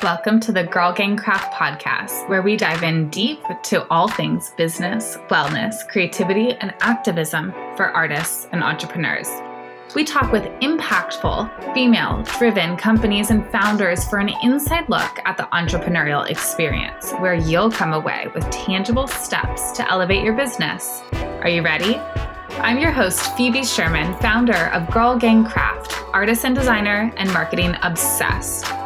Welcome to the Girl Gang Craft podcast, where we dive in deep to all things business, wellness, creativity, and activism for artists and entrepreneurs. We talk with impactful, female driven companies and founders for an inside look at the entrepreneurial experience, where you'll come away with tangible steps to elevate your business. Are you ready? I'm your host, Phoebe Sherman, founder of Girl Gang Craft, artist and designer, and marketing obsessed.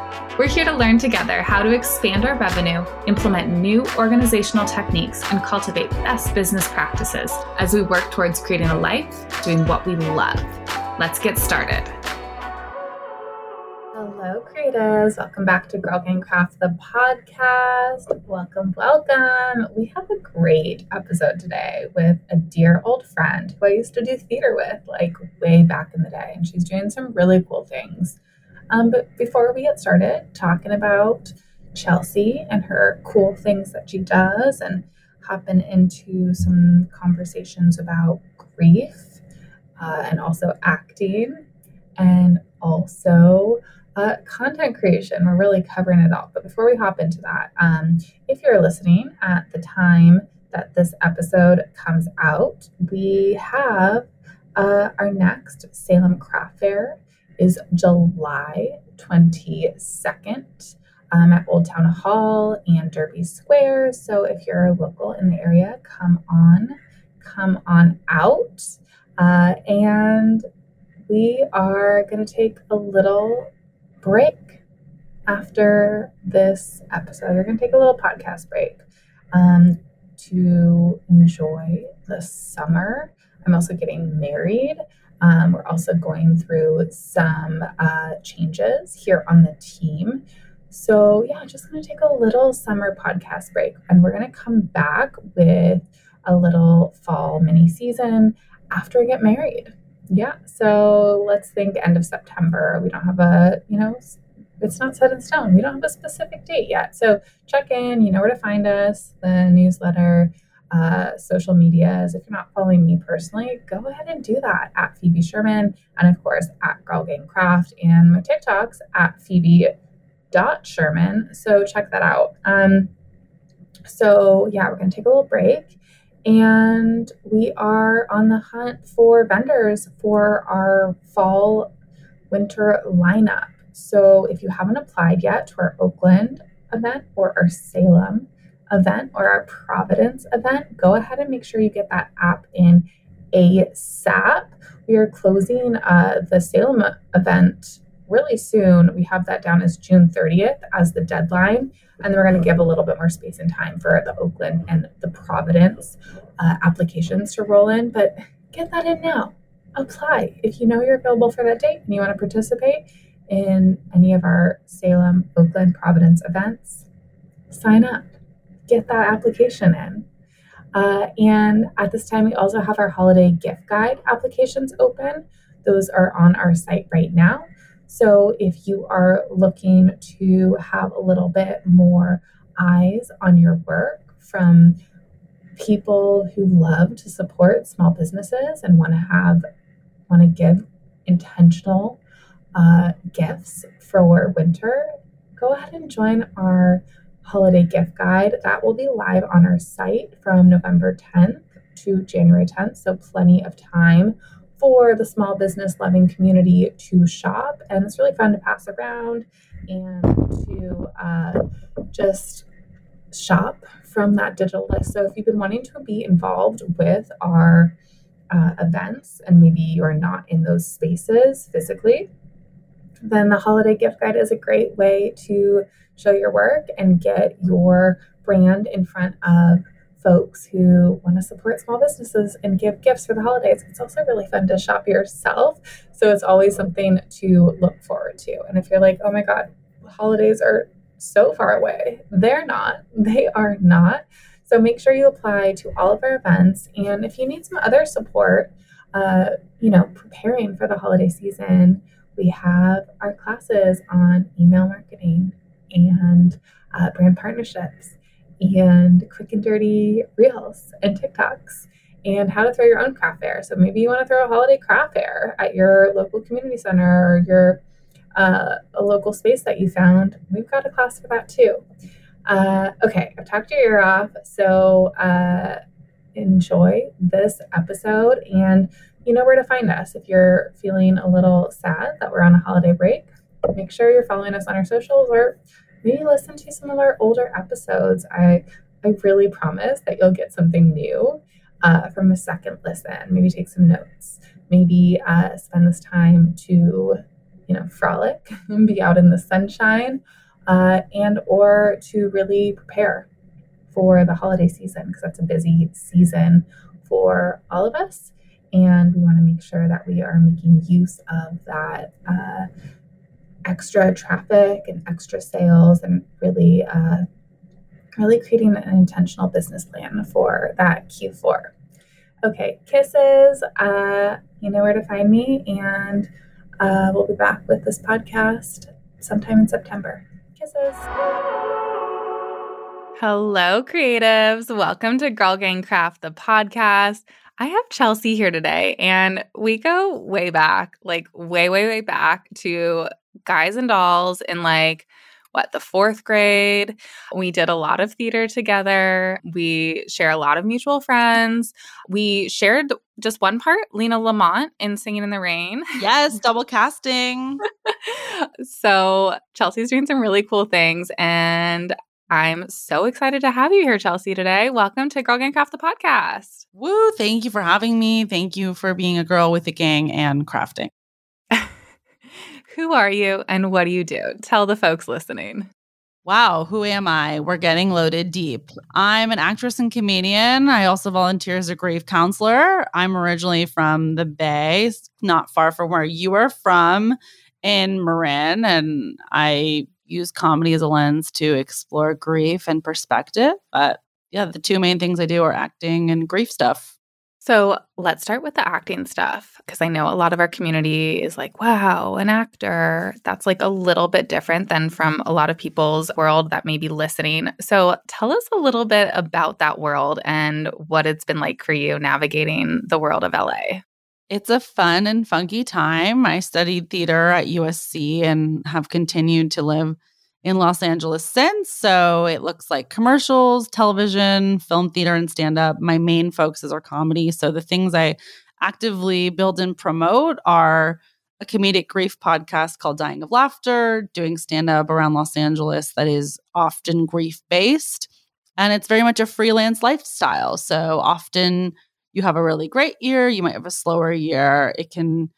We're here to learn together how to expand our revenue, implement new organizational techniques, and cultivate best business practices as we work towards creating a life doing what we love. Let's get started. Hello, creatives. Welcome back to Girl Gang Craft, the podcast. Welcome, welcome. We have a great episode today with a dear old friend who I used to do theater with like way back in the day, and she's doing some really cool things um, but before we get started talking about Chelsea and her cool things that she does and hopping into some conversations about grief uh, and also acting and also uh, content creation. We're really covering it all. But before we hop into that, um, if you're listening at the time that this episode comes out, we have uh, our next Salem Craft Fair is July 22nd um, at Old Town Hall and Derby Square. So if you're a local in the area, come on, come on out. Uh, and we are going to take a little break after this episode. We're going to take a little podcast break um, to enjoy the summer. I'm also getting married. Um, we're also going through some uh, changes here on the team. So, yeah, just going to take a little summer podcast break and we're going to come back with a little fall mini season after I get married. Yeah, so let's think end of September. We don't have a, you know, it's not set in stone. We don't have a specific date yet. So check in, you know where to find us, the newsletter uh, social medias. If you're not following me personally, go ahead and do that at Phoebe Sherman, and of course at Girl Gang Craft, and my TikToks at Phoebe dot Sherman. So check that out. Um, so yeah, we're gonna take a little break, and we are on the hunt for vendors for our fall winter lineup. So if you haven't applied yet to our Oakland event or our Salem event or our Providence event, go ahead and make sure you get that app in ASAP. We are closing uh, the Salem event really soon. We have that down as June 30th as the deadline. And then we're going to give a little bit more space and time for the Oakland and the Providence uh, applications to roll in. But get that in now. Apply. If you know you're available for that date and you want to participate in any of our Salem, Oakland, Providence events, sign up get that application in. Uh, and at this time, we also have our holiday gift guide applications open. Those are on our site right now. So if you are looking to have a little bit more eyes on your work from people who love to support small businesses and want to have want to give intentional uh, gifts for winter, go ahead and join our holiday gift guide. That will be live on our site from November 10th to January 10th. So, plenty of time for the small business loving community to shop. And it's really fun to pass around and to uh, just shop from that digital list. So, if you've been wanting to be involved with our uh, events and maybe you're not in those spaces physically, then the holiday gift guide is a great way to show your work and get your brand in front of folks who want to support small businesses and give gifts for the holidays. It's also really fun to shop yourself. So it's always something to look forward to. And if you're like, oh my God, holidays are so far away, they're not. They are not. So make sure you apply to all of our events. And if you need some other support, uh, you know, preparing for the holiday season, we have our classes on email marketing and uh, brand partnerships and quick and dirty reels and TikToks and how to throw your own craft fair. So maybe you want to throw a holiday craft fair at your local community center or your uh, a local space that you found, we've got a class for that too. Uh, okay, I've talked your ear off. So uh, enjoy this episode and you know where to find us. If you're feeling a little sad that we're on a holiday break, make sure you're following us on our socials or maybe listen to some of our older episodes. I I really promise that you'll get something new uh, from a second listen. Maybe take some notes. Maybe uh, spend this time to, you know, frolic and be out in the sunshine, uh, and or to really prepare for the holiday season because that's a busy season for all of us, and we want to make sure that we are making use of that uh, extra traffic and extra sales and really uh, really creating an intentional business plan for that Q4. Okay, kisses. Uh, you know where to find me, and uh, we'll be back with this podcast sometime in September. Kisses. Hello, creatives. Welcome to Girl Gang Craft, the podcast. I have Chelsea here today, and we go way back, like way, way, way back to Guys and Dolls in like what, the fourth grade. We did a lot of theater together. We share a lot of mutual friends. We shared just one part, Lina Lamont in Singing in the Rain. Yes, double casting. so Chelsea's doing some really cool things. And I'm so excited to have you here, Chelsea, today. Welcome to Girl Gang Craft the podcast. Woo, thank you for having me. Thank you for being a girl with a gang and crafting. Who are you and what do you do? Tell the folks listening. Wow, who am I? We're getting loaded deep. I'm an actress and comedian. I also volunteer as a grief counselor. I'm originally from the Bay, not far from where you are from in Marin, and I use comedy as a lens to explore grief and perspective. But yeah, the two main things I do are acting and grief stuff. So let's start with the acting stuff because I know a lot of our community is like, wow, an actor. That's like a little bit different than from a lot of people's world that may be listening. So tell us a little bit about that world and what it's been like for you navigating the world of LA. It's a fun and funky time. I studied theater at USC and have continued to live in Los Angeles since. So it looks like commercials, television, film, theater, and stand up. My main focuses are comedy. So the things I actively build and promote are a comedic grief podcast called Dying of Laughter, doing stand up around Los Angeles that is often grief based. And it's very much a freelance lifestyle. So often you have a really great year, you might have a slower year. It can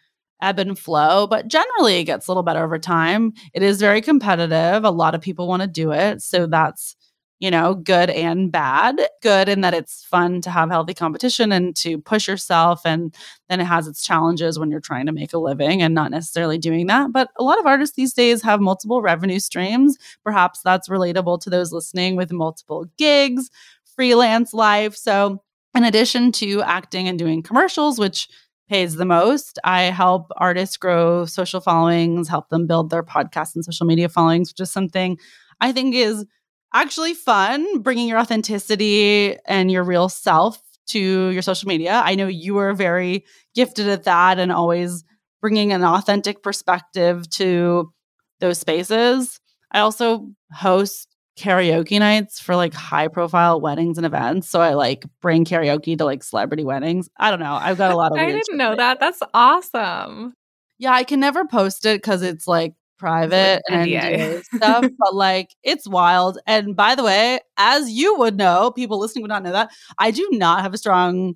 ebb and flow, but generally it gets a little better over time. It is very competitive. A lot of people want to do it. So that's, you know, good and bad. Good in that it's fun to have healthy competition and to push yourself. And then it has its challenges when you're trying to make a living and not necessarily doing that. But a lot of artists these days have multiple revenue streams. Perhaps that's relatable to those listening with multiple gigs, freelance life. So, in addition to acting and doing commercials, which pays the most. I help artists grow social followings, help them build their podcast and social media followings, which is something I think is actually fun, bringing your authenticity and your real self to your social media. I know you are very gifted at that and always bringing an authentic perspective to those spaces. I also host karaoke nights for like high profile weddings and events. So I like bring karaoke to like celebrity weddings. I don't know. I've got a lot of I didn't know that. That's awesome. Yeah, I can never post it because it's like private and stuff, but like it's wild. And by the way, as you would know, people listening would not know that I do not have a strong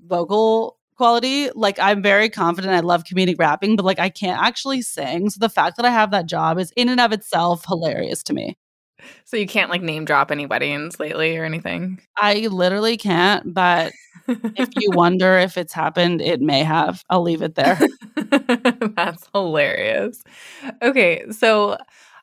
vocal quality. Like I'm very confident. I love comedic rapping, but like I can't actually sing. So the fact that I have that job is in and of itself hilarious to me. So you can't like name drop any weddings lately or anything? I literally can't, but if you wonder if it's happened, it may have. I'll leave it there. That's hilarious. Okay, so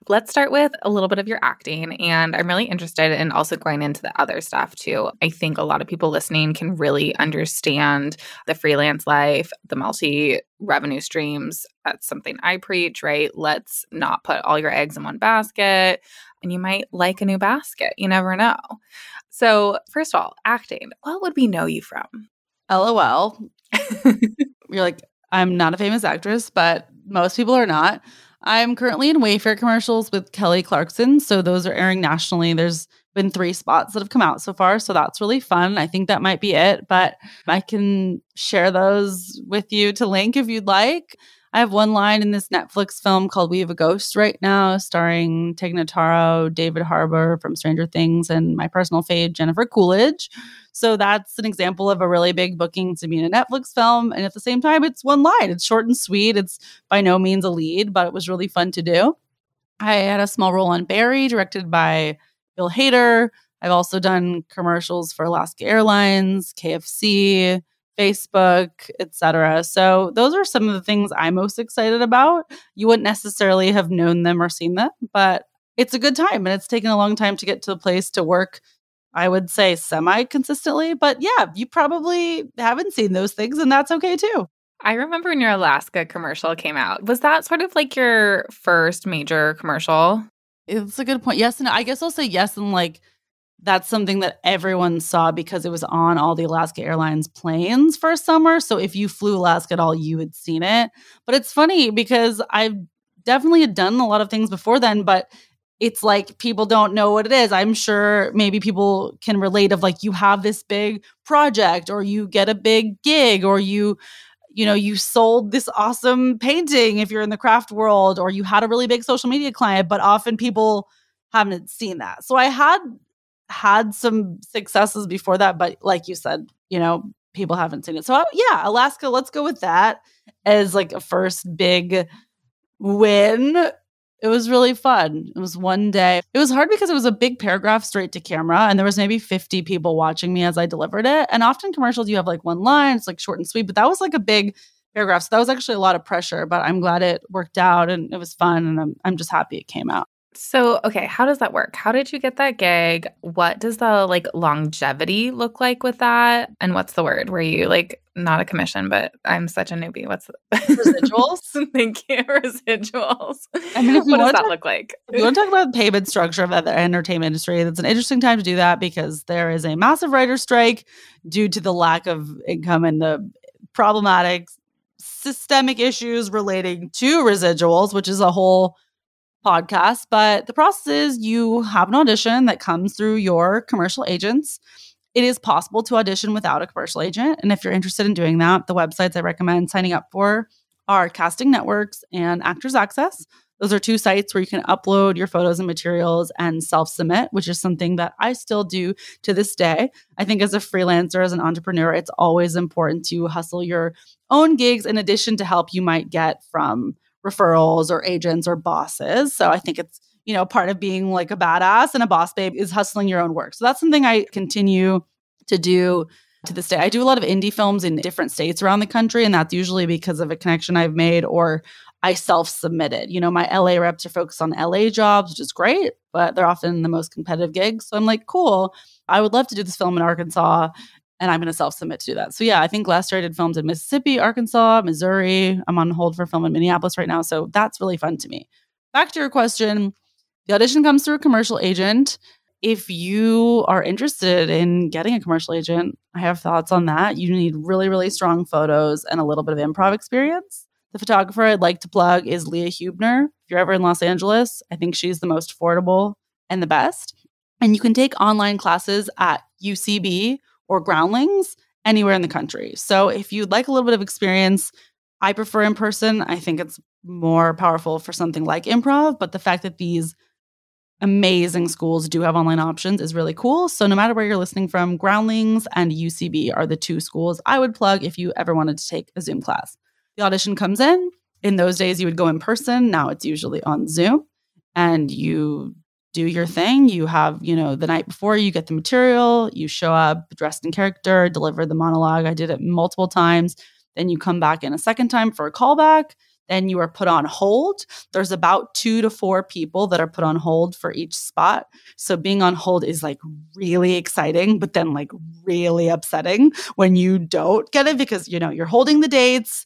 let's start with a little bit of your acting. And I'm really interested in also going into the other stuff too. I think a lot of people listening can really understand the freelance life, the multi revenue streams. That's something I preach, right? Let's not put all your eggs in one basket and you might like a new basket. You never know. So, first of all, acting, what would we know you from? LOL. You're like, I'm not a famous actress, but most people are not. I'm currently in Wayfair commercials with Kelly Clarkson. So those are airing nationally. There's been three spots that have come out so far. So that's really fun. I think that might be it, but I can share those with you to link if you'd like. I have one line in this Netflix film called We Have a Ghost right now, starring Tig Notaro, David Harbour from Stranger Things, and my personal fave, Jennifer Coolidge. So that's an example of a really big booking to be in a Netflix film. And at the same time, it's one line. It's short and sweet. It's by no means a lead, but it was really fun to do. I had a small role on Barry, directed by Bill Hader. I've also done commercials for Alaska Airlines, KFC, Facebook, etc. So those are some of the things I'm most excited about. You wouldn't necessarily have known them or seen them, but it's a good time and it's taken a long time to get to the place to work I would say semi consistently, but yeah, you probably haven't seen those things and that's okay too. I remember when your Alaska commercial came out. Was that sort of like your first major commercial? It's a good point. Yes, and I guess I'll say yes and like that's something that everyone saw because it was on all the Alaska Airlines planes for a summer. So if you flew Alaska at all, you had seen it. But it's funny because I've definitely had done a lot of things before then, but it's like people don't know what it is. I'm sure maybe people can relate of like you have this big project or you get a big gig or you you know you sold this awesome painting if you're in the craft world or you had a really big social media client but often people haven't seen that. So I had had some successes before that, but like you said, you know, people haven't seen it. So yeah, Alaska, let's go with that as like a first big win. It was really fun. It was one day. It was hard because it was a big paragraph straight to camera and there was maybe 50 people watching me as I delivered it. And often commercials you have like one line, it's like short and sweet, but that was like a big paragraph. So that was actually a lot of pressure, but I'm glad it worked out and it was fun and I'm I'm just happy it came out. So, okay, how does that work? How did you get that gig? What does the like longevity look like with that? And what's the word? Were you like not a commission, but I'm such a newbie. What's the- residuals? Thank you, residuals. I mean, what does that talk, look like? If you want to talk about the payment structure of the entertainment industry, that's an interesting time to do that because there is a massive writer strike due to the lack of income and the problematic systemic issues relating to residuals, which is a whole podcast. But the process is you have an audition that comes through your commercial agents. It is possible to audition without a commercial agent. And if you're interested in doing that, the websites I recommend signing up for are Casting Networks and Actors Access. Those are two sites where you can upload your photos and materials and self submit, which is something that I still do to this day. I think as a freelancer, as an entrepreneur, it's always important to hustle your own gigs in addition to help you might get from referrals or agents or bosses. So I think it's, you know, part of being like a badass and a boss babe is hustling your own work. So that's something I continue to do to this day. I do a lot of indie films in different states around the country, and that's usually because of a connection I've made or I self submitted. You know, my LA reps are focused on LA jobs, which is great, but they're often the most competitive gigs. So I'm like, cool, I would love to do this film in Arkansas and I'm going to self submit to do that. So yeah, I think last year I did films in Mississippi, Arkansas, Missouri. I'm on hold for film in Minneapolis right now, so that's really fun to me. Back to your question, the audition comes through a commercial agent. If you are interested in getting a commercial agent, I have thoughts on that. You need really, really strong photos and a little bit of improv experience. The photographer I'd like to plug is Leah Hubner. If you're ever in Los Angeles, I think she's the most affordable and the best. And you can take online classes at UCB or groundlings anywhere in the country. So if you'd like a little bit of experience, I prefer in person. I think it's more powerful for something like improv, but the fact that these amazing schools do have online options is really cool. So no matter where you're listening from, Groundlings and UCB are the two schools I would plug if you ever wanted to take a Zoom class. The audition comes in. In those days you would go in person, now it's usually on Zoom and you do your thing. You have, you know, the night before you get the material, you show up dressed in character, deliver the monologue. I did it multiple times. Then you come back in a second time for a callback. Then you are put on hold. There's about two to four people that are put on hold for each spot. So being on hold is like really exciting, but then like really upsetting when you don't get it because, you know, you're holding the dates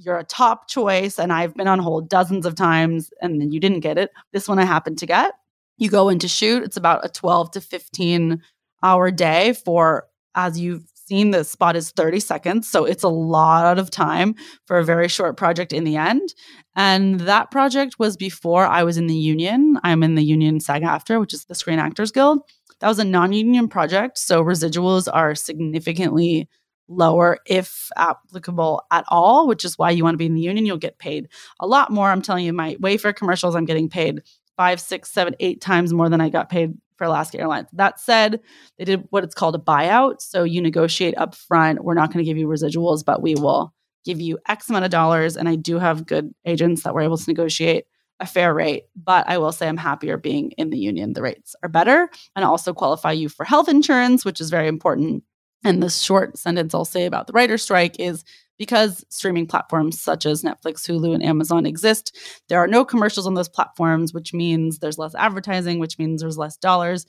you're a top choice and I've been on hold dozens of times and then you didn't get it. This one I happened to get you go into shoot. It's about a 12 to 15 hour day for, as you've seen, the spot is 30 seconds. So it's a lot of time for a very short project in the end. And that project was before I was in the union. I'm in the union SAG AFTRA, which is the Screen Actors Guild. That was a non union project. So residuals are significantly lower if applicable at all, which is why you want to be in the union. You'll get paid a lot more. I'm telling you, my Wayfair commercials, I'm getting paid five, six, seven, eight times more than I got paid for Alaska Airlines. That said, they did what it's called a buyout. So you negotiate up front. We're not going to give you residuals, but we will give you X amount of dollars. And I do have good agents that were able to negotiate a fair rate. But I will say I'm happier being in the union. The rates are better and also qualify you for health insurance, which is very important. And the short sentence I'll say about the writer strike is because streaming platforms such as Netflix, Hulu, and Amazon exist, there are no commercials on those platforms, which means there's less advertising, which means there's less dollars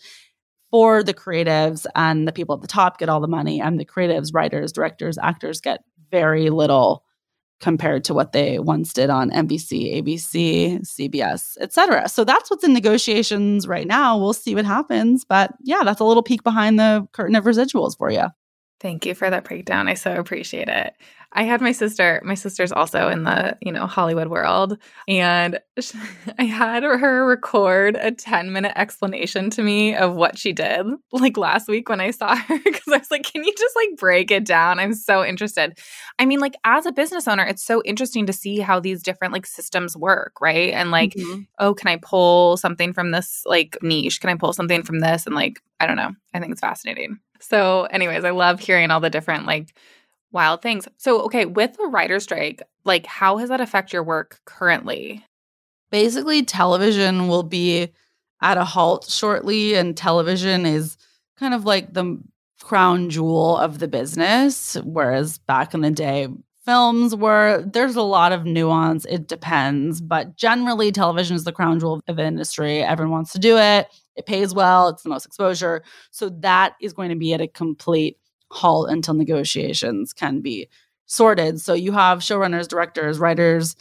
for the creatives, and the people at the top get all the money, and the creatives, writers, directors, actors get very little compared to what they once did on NBC, ABC, CBS, etc. So that's what's in negotiations right now. We'll see what happens, but yeah, that's a little peek behind the curtain of residuals for you. Thank you for that breakdown. I so appreciate it. I had my sister, my sister's also in the, you know, Hollywood world, and I had her record a 10-minute explanation to me of what she did like last week when I saw her cuz I was like, "Can you just like break it down? I'm so interested." I mean, like as a business owner, it's so interesting to see how these different like systems work, right? And like, mm-hmm. "Oh, can I pull something from this like niche? Can I pull something from this?" And like, I don't know. I think it's fascinating. So, anyways, I love hearing all the different like wild things. So, okay, with the writer strike, like how has that affect your work currently? Basically, television will be at a halt shortly and television is kind of like the crown jewel of the business whereas back in the day films were there's a lot of nuance it depends but generally television is the crown jewel of the industry everyone wants to do it it pays well, it's the most exposure. So that is going to be at a complete halt until negotiations can be sorted. So you have showrunners, directors, writers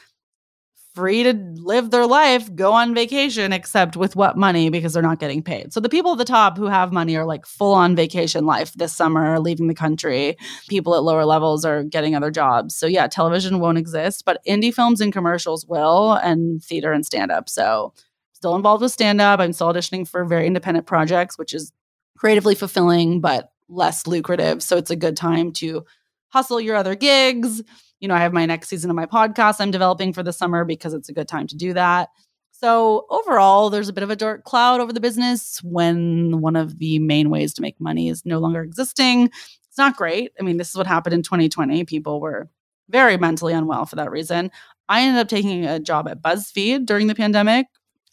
free to live their life, go on vacation, except with what money because they're not getting paid. So the people at the top who have money are like full on vacation life this summer, leaving the country. People at lower levels are getting other jobs. So yeah, television won't exist, but indie films and commercials will, and theater and stand up. So still involved with stand up. I'm still auditioning for very independent projects, which is creatively fulfilling but less lucrative. So it's a good time to hustle your other gigs. You know, I have my next season of my podcast I'm developing for the summer because it's a good time to do that. So overall, there's a bit of a dark cloud over the business when one of the main ways to make money is no longer existing. It's not great. I mean, this is what happened in 2020. People were very mentally unwell for that reason. I ended up taking a job at BuzzFeed during the pandemic,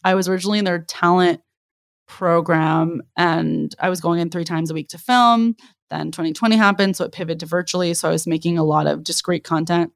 I was originally in their talent program and I was going in three times a week to film. Then 2020 happened, so it pivoted to virtually. So I was making a lot of discrete content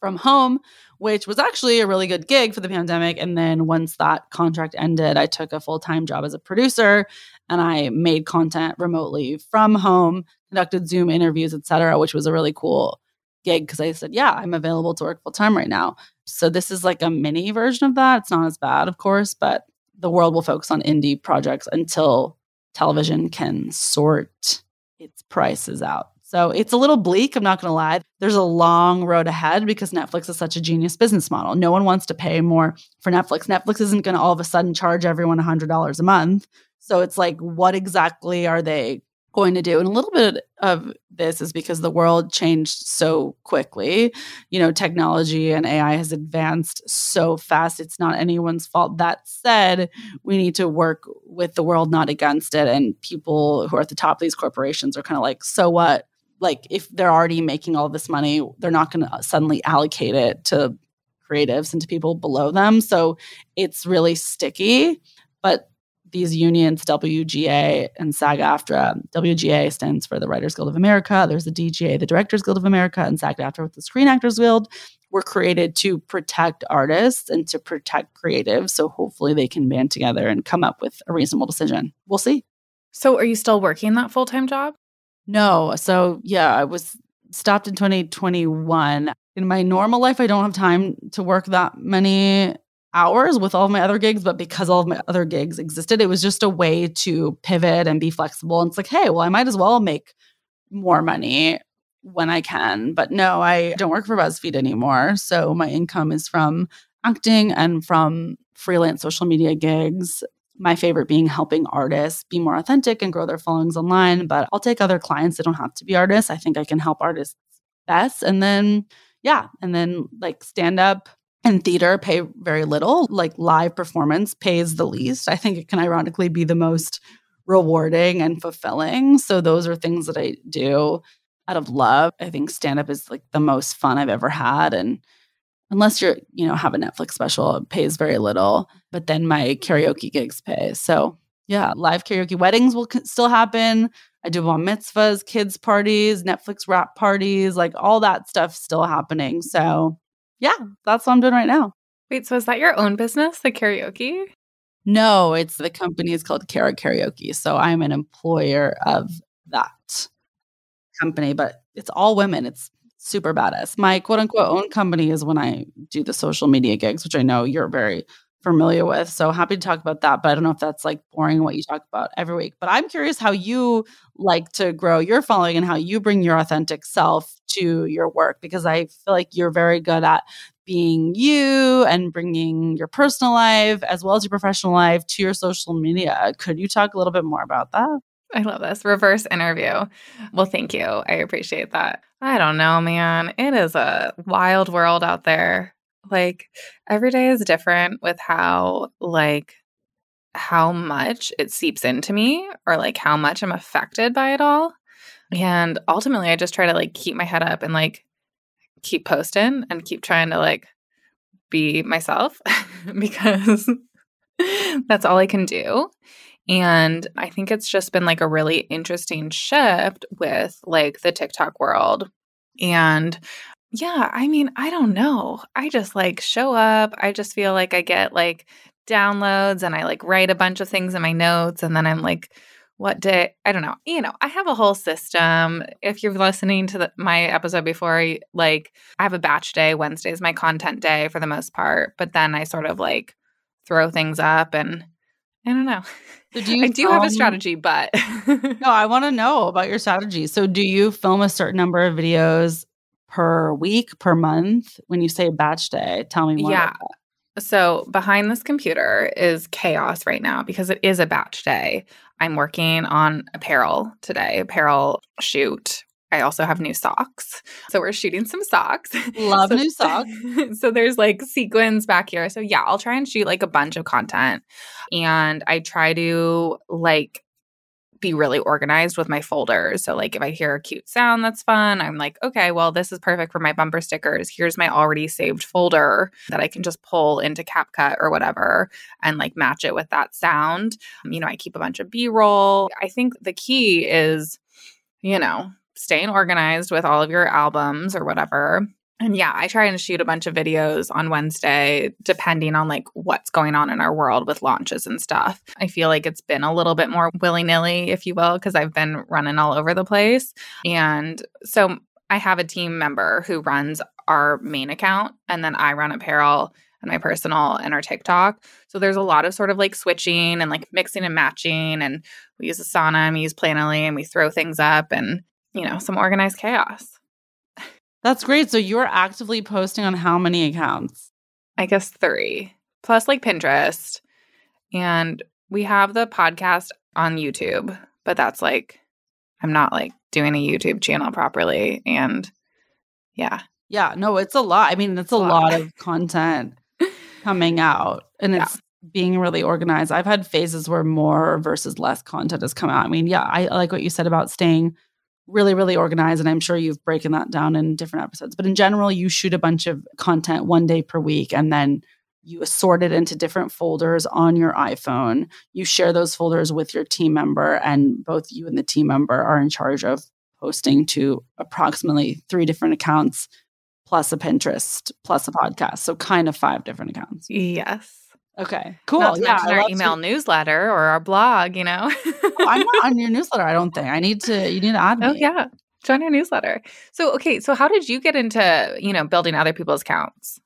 from home, which was actually a really good gig for the pandemic. And then once that contract ended, I took a full time job as a producer and I made content remotely from home, conducted Zoom interviews, etc., which was a really cool gig because I said, yeah, I'm available to work full time right now. So this is like a mini version of that. It's not as bad, of course, but the world will focus on indie projects until television can sort its prices out. So it's a little bleak, I'm not going to lie. There's a long road ahead because Netflix is such a genius business model. No one wants to pay more for Netflix. Netflix isn't going to all of a sudden charge everyone $100 a month. So it's like, what exactly are they going to do. And a little bit of this is because the world changed so quickly. You know, technology and AI has advanced so fast. It's not anyone's fault. That said, we need to work with the world, not against it. And people who are at the top of these corporations are kind of like, so what? Like, if they're already making all this money, they're not going to suddenly allocate it to creatives and to people below them. So it's really sticky. But these unions, WGA and SAG AFTRA. WGA stands for the Writers Guild of America. There's the DGA, the Directors Guild of America, and SAG AFTRA with the Screen Actors Guild were created to protect artists and to protect creatives. So hopefully they can band together and come up with a reasonable decision. We'll see. So are you still working that full time job? No. So yeah, I was stopped in 2021. In my normal life, I don't have time to work that many hours with all my other gigs, but because all of my other gigs existed, it was just a way to pivot and be flexible. And it's like, hey, well, I might as well make more money when I can. But no, I don't work for BuzzFeed anymore. So my income is from acting and from freelance social media gigs. My favorite being helping artists be more authentic and grow their followings online. But I'll take other clients that don't have to be artists. I think I can help artists best. And then, yeah, and then like stand up and theater pay very little. Like live performance pays the least. I think it can ironically be the most rewarding and fulfilling. So those are things that I do out of love. I think stand up is like the most fun I've ever had and unless you're, you know, have a Netflix special, it pays very little, but then my karaoke gigs pay. So, yeah, live karaoke weddings will still happen. I do bar mitzvahs, kids parties, Netflix wrap parties, like all that stuff still happening. So, yeah, that's what I'm doing right now. Wait, so is that your own business, the karaoke? No, it's the company is called Kara Karaoke. So I'm an employer of that company, but it's all women. It's super badass. My quote unquote own company is when I do the social media gigs, which I know you're very familiar with. So happy to talk about that. But I don't know if that's like boring what you talk about every week. But I'm curious how you like to grow your following and how you bring your authentic self to your work because I feel like you're very good at being you and bringing your personal life as well as your professional life to your social media. Could you talk a little bit more about that? I love this reverse interview. Well, thank you. I appreciate that. I don't know, man. It is a wild world out there. Like every day is different with how like how much it seeps into me or like how much I'm affected by it all. And ultimately I just try to like keep my head up and like keep posting and keep trying to like be myself because that's all I can do. And I think it's just been like a really interesting shift with like the TikTok world. And yeah, I mean, I don't know. I just like show up. I just feel like I get like downloads and I like write a bunch of things in my notes and then I'm like what day? I don't know. You know i have a whole system. If you're listening to the, my episode before like i have a batch day. Wednesday is my content day for the most part but then i sort of like throw things up and i don't know. So do you i do have a strategy but no i want to know about your strategy. So do you film a certain number of videos per week per month when you say batch day tell me more yeah so, behind this computer is chaos right now because it is a batch day. I'm working on apparel today, apparel shoot. I also have new socks. So, we're shooting some socks. Love so, new socks. so, there's like sequins back here. So, yeah, I'll try and shoot like a bunch of content. And I try to like be really organized with my folders. So, like, if I hear a cute sound that's fun, I'm like, okay, well, this is perfect for my bumper stickers. Here's my already saved folder that I can just pull into CapCut or whatever and like match it with that sound. Um, you know, I keep a bunch of B roll. I think the key is, you know, staying organized with all of your albums or whatever and yeah, I try and shoot a bunch of videos on Wednesday, depending on like what's going on in our world with launches and stuff. I feel like it's been a little bit more willy nilly, if you will, because I've been running all over the place. And so I have a team member who runs our main account, and then I run apparel and my personal and our TikTok. So there's a lot of sort of like switching and like mixing and matching. And we use Asana and we use Planoly and we throw things up and, you know, some organized chaos. That's great. So you're actively posting on how many accounts? I guess three, plus like Pinterest. And we have the podcast on YouTube, but that's like, I'm not like doing a YouTube channel properly. And yeah. Yeah. No, it's a lot. I mean, it's a, a lot. lot. of content coming out and it's being really organized. I've had phases where more versus less content has come out. I mean, yeah, I like what you said about staying really, really organized. And I'm sure you've broken that down in different episodes. But in general, you shoot a bunch of content one day per week and then you assort it into different folders on your iPhone. You share those folders with your team member, and both you and the team member are in charge of posting to approximately three different accounts plus a Pinterest plus a podcast. So kind of five different accounts. Yes. Okay, cool. Not yeah, our email to... newsletter or our blog. You know, oh, I'm not on your newsletter. I don't think I need to. You need to add oh, me. Oh yeah, join our newsletter. So okay, so how did you get into you know building other people's accounts?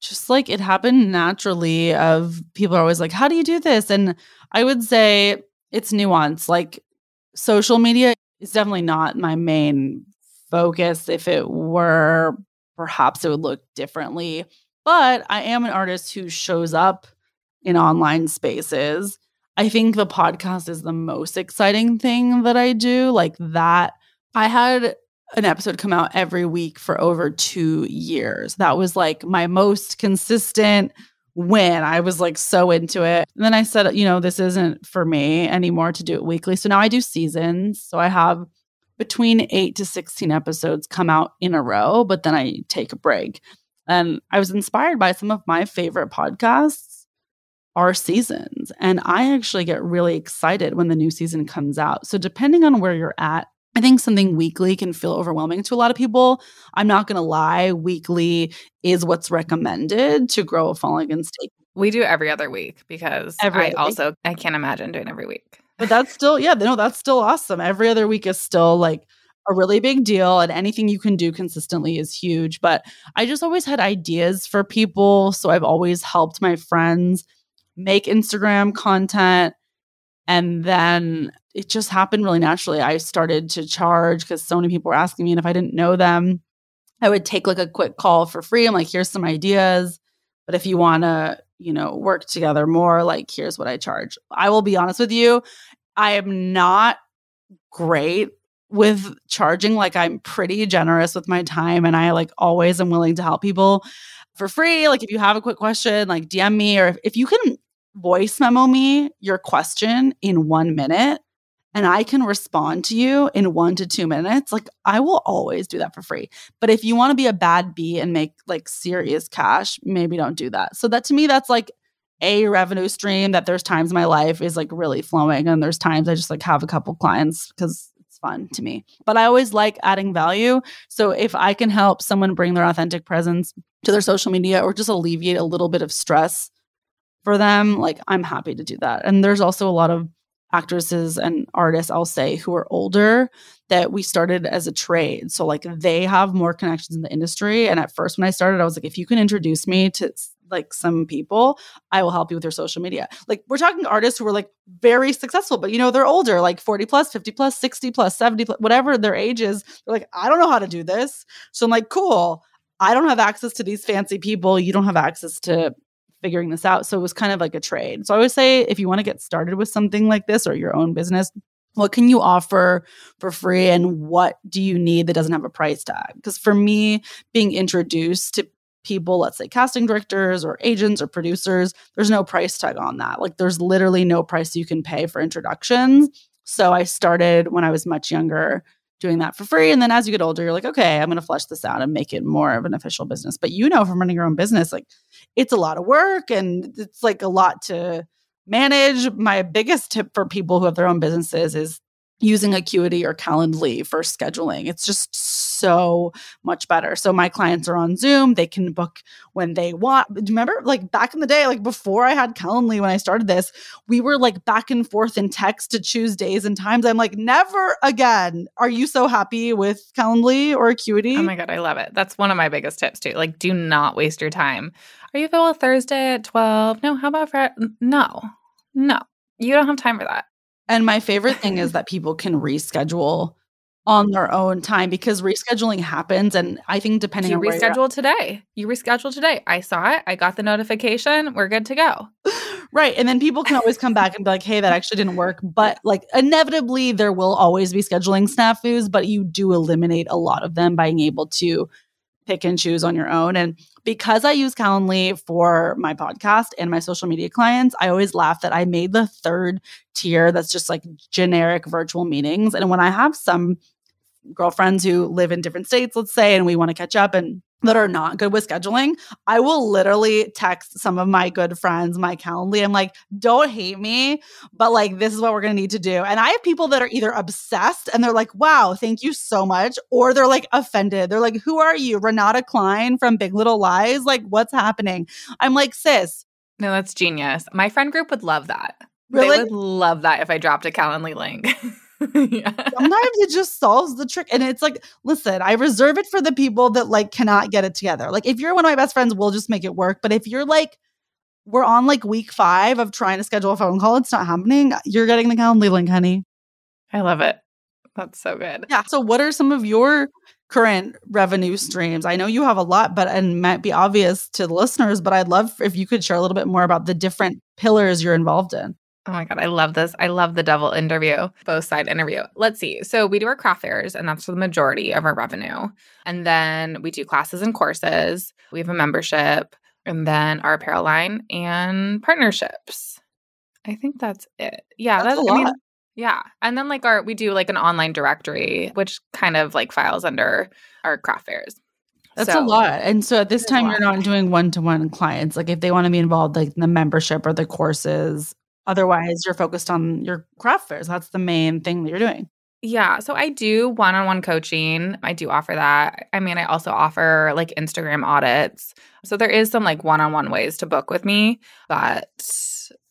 Just like it happened naturally. Of people are always like, "How do you do this?" And I would say it's nuance. Like social media is definitely not my main focus. If it were, perhaps it would look differently. But I am an artist who shows up in online spaces. I think the podcast is the most exciting thing that I do. Like that, I had an episode come out every week for over two years. That was like my most consistent win. I was like so into it. And then I said, you know, this isn't for me anymore to do it weekly. So now I do seasons. So I have between eight to 16 episodes come out in a row, but then I take a break. And I was inspired by some of my favorite podcasts are seasons. And I actually get really excited when the new season comes out. So depending on where you're at I think something weekly can feel overwhelming to a lot of people. I'm not going to lie, weekly is what's recommended to grow a following and stay. We do every other week because every I also I can't imagine doing every week. But that's still yeah, no, that's still awesome. Every other week is still like a really big deal and anything you can do consistently is huge, but I just always had ideas for people, so I've always helped my friends make Instagram content and then it just happened really naturally. I started to charge because so many people were asking me, and if I didn't know them, I would take like a quick call for free. I'm like, here's some ideas. But if you want to, you know, work together more, like, here's what I charge. I will be honest with you, I am not great with charging. Like, I'm pretty generous with my time, and I like always am willing to help people for free. Like, if you have a quick question, like DM me, or if, if you can voice memo me your question in one minute and I can respond to you in one to two minutes, like I will always do that for free. But if you want to be a bad bee and make like serious cash, maybe don't do that. So that to me, that's like a revenue stream that there's times my life is like really flowing. And there's times I just like have a couple clients because it's fun to me. But I always like adding value. So if I can help someone bring their authentic presence to their social media or just alleviate a little bit of stress for them, like I'm happy to do that. And there's also a lot of actresses and artists, I'll say, who are older that we started as a trade. So like they have more connections in the industry. And at first when I started, I was like, if you can introduce me to like some people, I will help you with your social media. Like we're talking artists who are like very successful, but you know, they're older, like 40 plus, 50 plus, 60 plus, 70 plus, whatever their age is. They're like, I don't know how to do this. So I'm like, cool. I don't have access to these fancy people. You don't have access to figuring this out. So it was kind of like a trade. So I always say if you want to get started with something like this or your own business, what can you offer for free and what do you need that doesn't have a price tag? Because for me, being introduced to people, let's say casting directors or agents or producers, there's no price tag on that. Like there's literally no price you can pay for introductions. So I started when I was much younger doing that for free. And then as you get older, you're like, okay, I'm going to flesh this out and make it more of an official business. But you know, from running your own business, like it's a lot of work and it's like a lot to manage. My biggest tip for people who have their own businesses is using Acuity or Calendly for scheduling. It's just so much better. So my clients are on Zoom, they can book when they want. Do you remember like back in the day like before I had Calendly when I started this, we were like back and forth in text to choose days and times. I'm like never again. Are you so happy with Calendly or Acuity? Oh my god, I love it. That's one of my biggest tips too. Like do not waste your time. Are you available Thursday at 12? No, how about Friday? No. No. You don't have time for that. And my favorite thing is that people can reschedule on their own time because rescheduling happens. And I think depending you on reschedule today, you reschedule today. I saw it. I got the notification. We're good to go. right. And then people can always come back and be like, hey, that actually didn't work. But like inevitably, there will always be scheduling snafus, but you do eliminate a lot of them by being able to pick and choose on your own. And because I use Calendly for my podcast and my social media clients, I always laugh that I made the third tier that's just like generic virtual meetings. And when I have some girlfriends who live in different states, let's say, and we want to catch up and that are not good with scheduling, I will literally text some of my good friends my Calendly. I'm like, don't hate me, but like, this is what we're going to need to do. And I have people that are either obsessed and they're like, wow, thank you so much. Or they're like offended. They're like, who are you? Renata Klein from Big Little Lies? Like, what's happening? I'm like, sis. No, that's genius. My friend group would love that. Really? They would love that if I dropped a Calendly link. yeah. Sometimes it just solves the trick. And it's like, listen, I reserve it for the people that like cannot get it together. Like if you're one of my best friends, we'll just make it work. But if you're like, we're on like week five of trying to schedule a phone call, it's not happening. You're getting the Calendly link, honey. I love it. That's so good. Yeah. So, what are some of your current revenue streams? I know you have a lot, but and might be obvious to the listeners, but I'd love if you could share a little bit more about the different pillars you're involved in. Oh my God, I love this. I love the double interview, both side interview. Let's see. So we do our craft fairs, and that's the majority of our revenue. And then we do classes and courses. We have a membership, and then our apparel line and partnerships. I think that's it. Yeah, That's that's, a I mean, lot. yeah. And then like our we do like an online directory, which kind of like files under our craft fairs. That's So- a lot. And so at this time, you're not doing one to one clients. Like if they want to be involved, like in the membership or the courses. Otherwise, you're focused on your craft fairs. That's the main thing that you're doing. Yeah, so I do one-on-one coaching. I do offer that. I mean, I also offer like Instagram audits. So there is some like one-on-one ways to book with me, but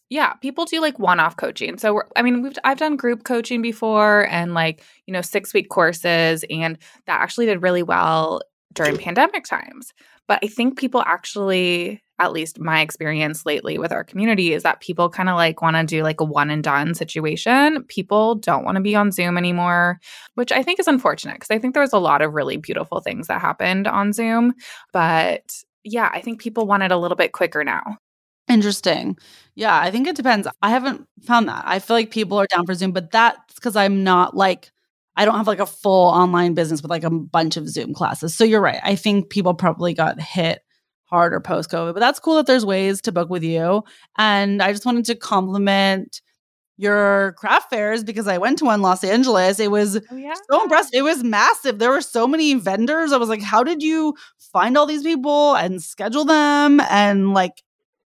yeah, people do like one-off coaching. So we're, I mean, we've I've done group coaching before and like, you know, 6-week courses and that actually did really well during pandemic times. But I think people actually at least my experience lately with our community is that people kind of like want to do like a one and done situation. People don't want to be on Zoom anymore, which I think is unfortunate because I think there was a lot of really beautiful things that happened on Zoom. But yeah, I think people want it a little bit quicker now. Interesting. Yeah, I think it depends. I haven't found that. I feel like people are down for Zoom, but that's because I'm not like, I don't have like a full online business with like a bunch of Zoom classes. So you're right. I think people probably got hit harder post COVID, but that's cool that there's ways to book with you. And I just wanted to compliment your craft fairs because I went to one in Los Angeles. It was Oh yeah. so impressed. It was massive. There were so many vendors. I was like, how did you find all these people and schedule them? And like,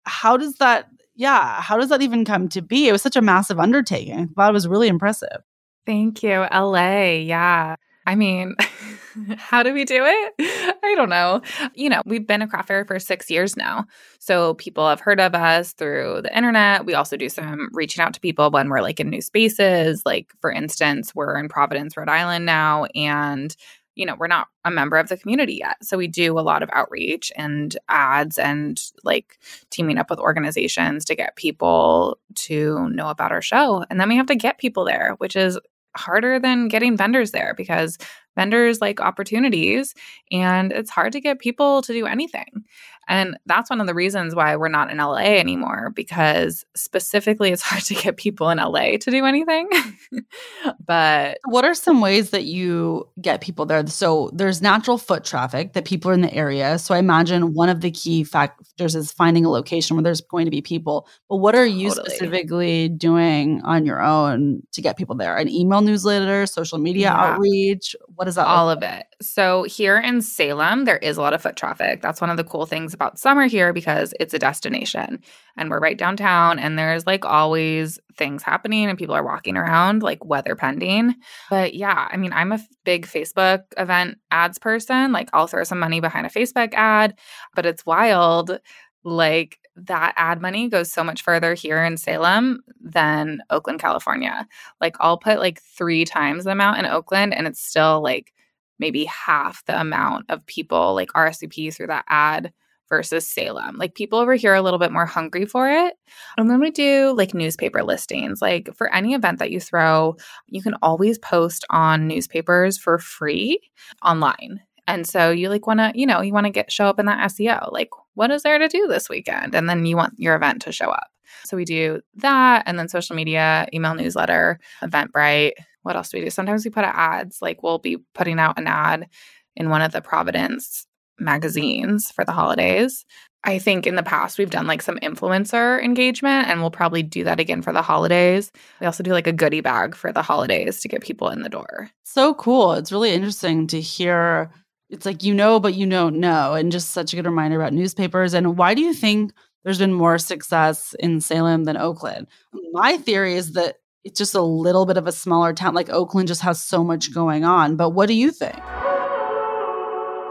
how does that, yeah, how does that even come to be? It was such a massive undertaking. I thought it was really impressive. Thank you. LA. Yeah. I mean, how do we do it? I don't know. You know, we've been a craft fair for six years now. So people have heard of us through the internet. We also do some reaching out to people when we're like in new spaces. Like, for instance, we're in Providence, Rhode Island now, and you know, we're not a member of the community yet. So we do a lot of outreach and ads and like teaming up with organizations to get people to know about our show. And then we have to get people there, which is harder than getting vendors there because vendors like opportunities and it's hard to get people to do anything. And that's one of the reasons why we're not in LA anymore because specifically it's hard to get people in LA to do anything. but What are some ways that you get people there? So there's natural foot traffic that people are in the area. So I imagine one of the key factors is finding a location where there's going to be people. But what are you Totally. specifically doing on your own to get people there? An email newsletter, social media Yeah. outreach? What is that all of it. So here in Salem, there is a lot of foot traffic. That's one of the cool things about summer here because it's a destination and we're right downtown and there's like always things happening and people are walking around like weather pending. But yeah, I mean, I'm a big Facebook event ads person. Like I'll throw some money behind a Facebook ad, but it's wild like that ad money goes so much further here in Salem than Oakland, California. Like I'll put like three times the amount in Oakland and it's still like maybe half the amount of people like RSVP through that ad versus Salem. Like people over here are a little bit more hungry for it. And then we do like newspaper listings. Like for any event that you throw, you can always post on newspapers for free online. And so you like want to, you know, you want to get show up in that SEO. Like what is there to do this weekend? And then you want your event to show up. So we do that and then social media, email newsletter, Eventbrite. What else do we do? Sometimes we put out ads. Like we'll be putting out an ad in one of the Providence magazines for the holidays. I think in the past we've done like some influencer engagement and we'll probably do that again for the holidays. We also do like a goodie bag for the holidays to get people in the door. So cool. It's really interesting to hear. It's like you know, but you don't know. And just such a good reminder about newspapers. And why do you think there's been more success in Salem than Oakland? My theory is that it's just a little bit of a smaller town. Like Oakland just has so much going on. But what do you think?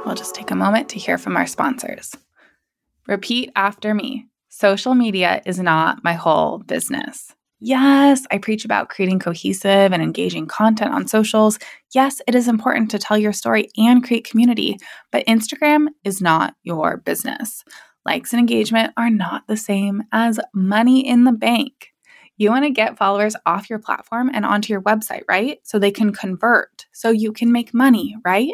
We'll just take a moment to hear from our sponsors. Repeat after me social media is not my whole business. Yes, I preach about creating cohesive and engaging content on socials. Yes, it is important to tell your story and create community, but Instagram is not your business. Likes and engagement are not the same as money in the bank. You want to get followers off your platform and onto your website, right? So they can convert, so you can make money, right?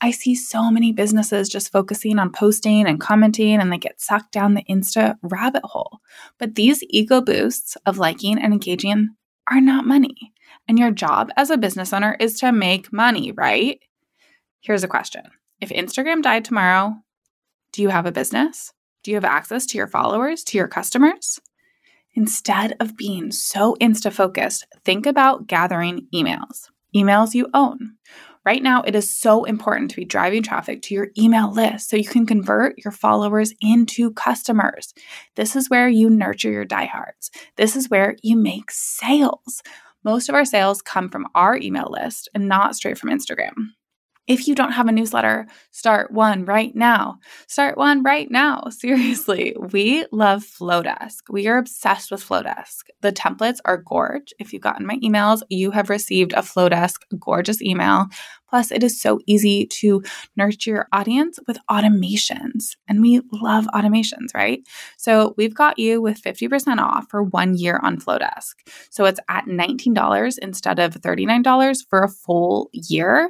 I see so many businesses just focusing on posting and commenting and they get sucked down the Insta rabbit hole. But these ego boosts of liking and engaging are not money. And your job as a business owner is to make money, right? Here's a question If Instagram died tomorrow, do you have a business? Do you have access to your followers, to your customers? Instead of being so Insta focused, think about gathering emails, emails you own. Right now, it is so important to be driving traffic to your email list so you can convert your followers into customers. This is where you nurture your diehards. This is where you make sales. Most of our sales come from our email list and not straight from Instagram. If you don't have a newsletter, start one right now. Start one right now. Seriously, we love Flodesk. We are obsessed with Flodesk. The templates are gorge. If you've gotten my emails, you have received a Flodesk gorgeous email. Plus, it is so easy to nurture your audience with automations. And we love automations, right? So we've got you with 50% off for one year on Flodesk. So it's at $19 instead of $39 for a full year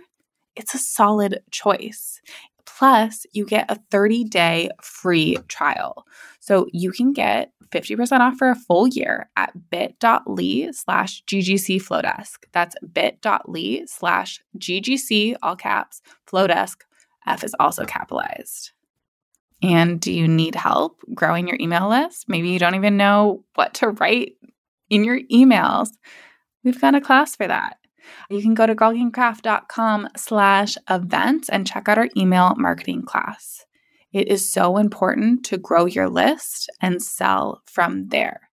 it's a solid choice. Plus, you get a 30 day free trial. So you can get 50% off for a full year at bit.ly slash ggc flodesk. That's bit.ly slash ggc, all caps, flodesk. F is also capitalized. And do you need help growing your email list? Maybe you don't even know what to write in your emails. We've got a class for that. You can go to girlgangcraft.com slash events and check out our email marketing class. It is so important to grow your list and sell from there.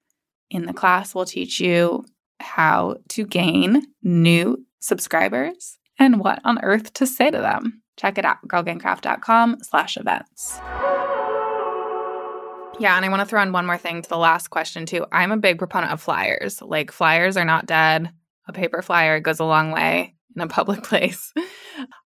In the class, we'll teach you how to gain new subscribers and what on earth to say to them. Check it out, girlgangcraft.com slash events. Yeah, and I want to throw in one more thing to the last question too. I'm a big proponent of flyers. Like flyers are not dead a paper flyer goes a long way in a public place?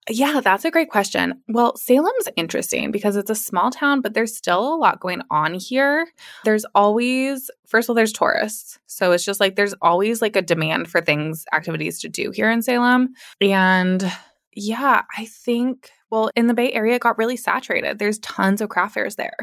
Yeah, that's a great question. Well, Salem's interesting because it's a small town, but there's still a lot going on here. There's always, first of all, there's tourists. So it's just like there's always like a demand for things, activities to do here in Salem. And yeah, I think well, in the Bay Area, it got really saturated. There's tons of craft fairs there.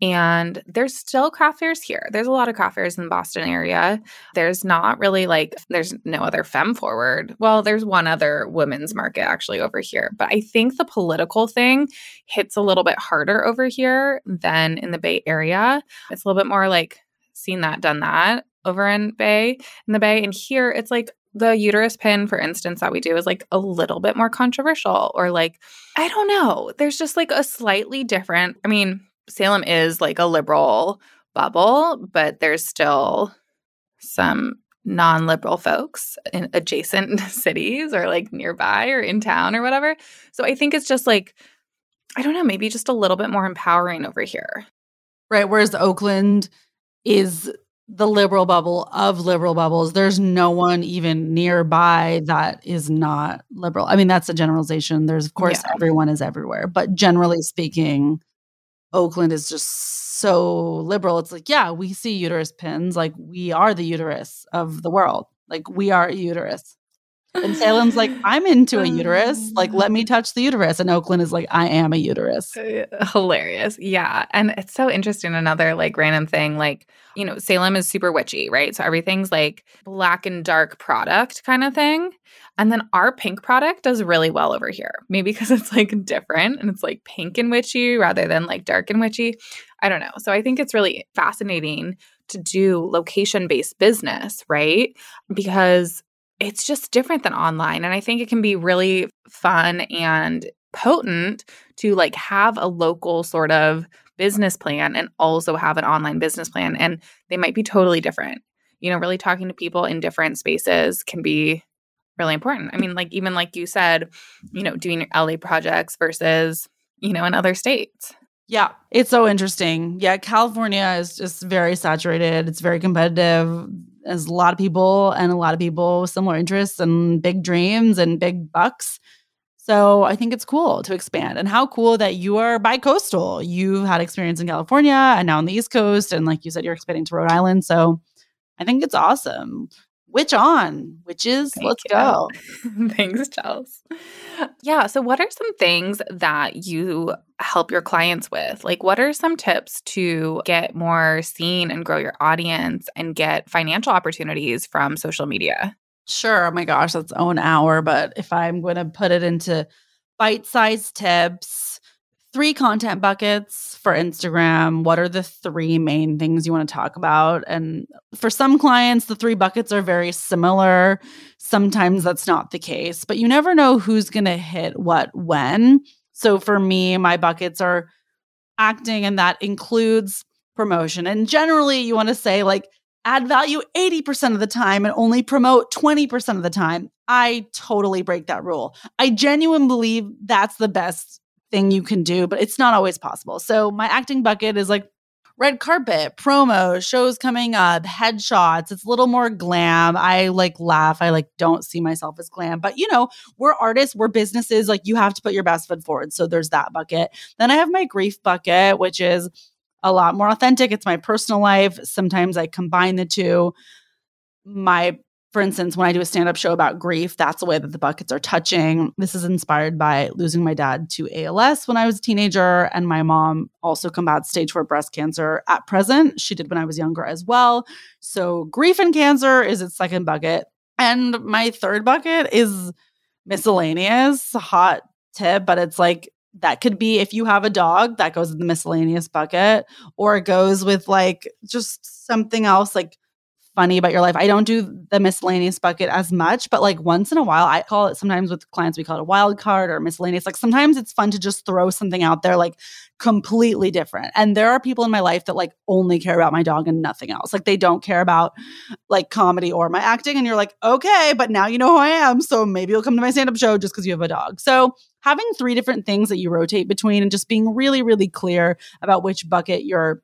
And there's still craft fairs here. There's a lot of craft fairs in the Boston area. There's not really like, there's no other fem forward. Well, there's one other women's market actually over here. But I think the political thing hits a little bit harder over here than in the Bay Area. It's a little bit more like, seen that, done that over in Bay, in the Bay. And here it's like, the uterus pin, for instance, that we do is like a little bit more controversial, or like, I don't know. There's just like a slightly different, I mean, Salem is like a liberal bubble, but there's still some non liberal folks in adjacent cities or like nearby or in town or whatever. So I think it's just like, I don't know, maybe just a little bit more empowering over here. Right. Whereas Oakland is the liberal bubble of liberal bubbles. There's no one even nearby that is not liberal. I mean, that's a generalization. There's, of course, yeah. everyone is everywhere. But generally speaking, Oakland is just so liberal. It's like, yeah, we see uterus pins. Like, we are the uterus of the world. Like, we are a uterus. And Salem's like, I'm into a uterus. Like, let me touch the uterus. And Oakland is like, I am a uterus. Uh, hilarious. Yeah. And it's so interesting. Another like random thing, like, you know, Salem is super witchy, right? So everything's like black and dark product kind of thing. And then our pink product does really well over here. Maybe because it's like different and it's like pink and witchy rather than like dark and witchy. I don't know. So I think it's really fascinating to do location based business, right? Because it's just different than online. And I think it can be really fun and potent to like have a local sort of business plan and also have an online business plan. And they might be totally different. You know, really talking to people in different spaces can be really important. I mean, like, even like you said, you know, doing LA projects versus, you know, in other states. Yeah, it's so interesting. Yeah, California is just very saturated. It's very competitive. There's a lot of people and a lot of people with similar interests and big dreams and big bucks. So I think it's cool to expand. And how cool that you are bi coastal. You've had experience in California and now on the East Coast. And like you said, you're expanding to Rhode Island. So I think it's awesome. Which on? Which Thank let's you. go. Thanks, Chels. Yeah. So, what are some things that you help your clients with? Like, what are some tips to get more seen and grow your audience and get financial opportunities from social media? Sure. Oh my gosh, that's own hour. But if I'm going to put it into bite sized tips, three content buckets for Instagram. What are the three main things you want to talk about? And for some clients, the three buckets are very similar. Sometimes that's not the case, but you never know who's going to hit what when. So for me, my buckets are acting, and that includes promotion. And generally, you want to say, like, add value 80% of the time and only promote 20% of the time. I totally break that rule. I genuinely believe that's the best thing you can do, but it's not always possible. So my acting bucket is like red carpet, promo, shows coming up, headshots. It's a little more glam. I like laugh. I like don't see myself as glam, but you know, we're artists, we're businesses. Like you have to put your best foot forward. So there's that bucket. Then I have my grief bucket, which is a lot more authentic. It's my personal life. Sometimes I combine the two. My for instance, when I do a stand up show about grief, that's the way that the buckets are touching. This is inspired by losing my dad to ALS when I was a teenager, and my mom also combats stage four breast cancer at present. She did when I was younger as well. So, grief and cancer is its second bucket. And my third bucket is miscellaneous, hot tip, but it's like that could be if you have a dog that goes in the miscellaneous bucket or it goes with like just something else like funny about your life. I don't do the miscellaneous bucket as much, but like once in a while, I call it sometimes with clients, we call it a wild card or miscellaneous. Like sometimes it's fun to just throw something out there like completely different. And there are people in my life that like only care about my dog and nothing else. Like they don't care about like comedy or my acting. And you're like, okay, but now you know who I am. So maybe you'll come to my stand up show just because you have a dog. So having three different things that you rotate between and just being really, really clear about which bucket you're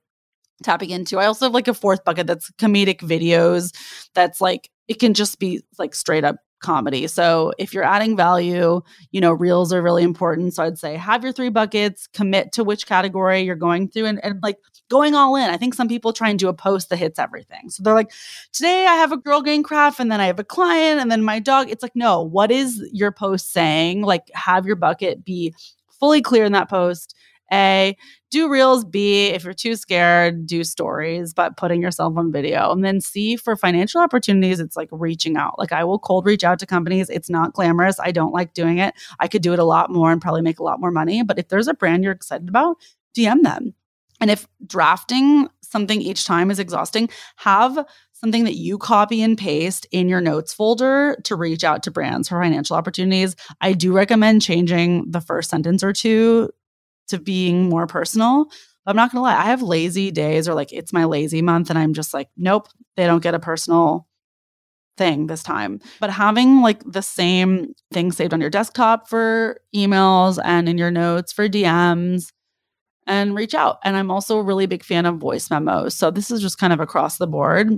tapping into. I also have like a fourth bucket that's comedic videos that's like it can just be like straight up comedy. So if you're adding value, you know, reels are really important. So I'd say have your three buckets, commit to which category you're going through and, and like going all in. I think some people try and do a post that hits everything. So they're like, today I have a girl gang craft and then I have a client and then my dog. It's like, no, what is your post saying? Like have your bucket be fully clear in that post a, do reels. B, if you're too scared, do stories, but putting yourself on video. And then C, for financial opportunities, it's like reaching out. Like I will cold reach out to companies. It's not glamorous. I don't like doing it. I could do it a lot more and probably make a lot more money. But if there's a brand you're excited about, DM them. And if drafting something each time is exhausting, have something that you copy and paste in your notes folder to reach out to brands for financial opportunities. I do recommend changing the first sentence or two to being more personal. I'm not gonna lie, I have lazy days or like it's my lazy month, and I'm just like, nope, they don't get a personal thing this time. But having like the same thing saved on your desktop for emails and in your notes for DMs and reach out. And I'm also a really big fan of voice memos. So this is just kind of across the board.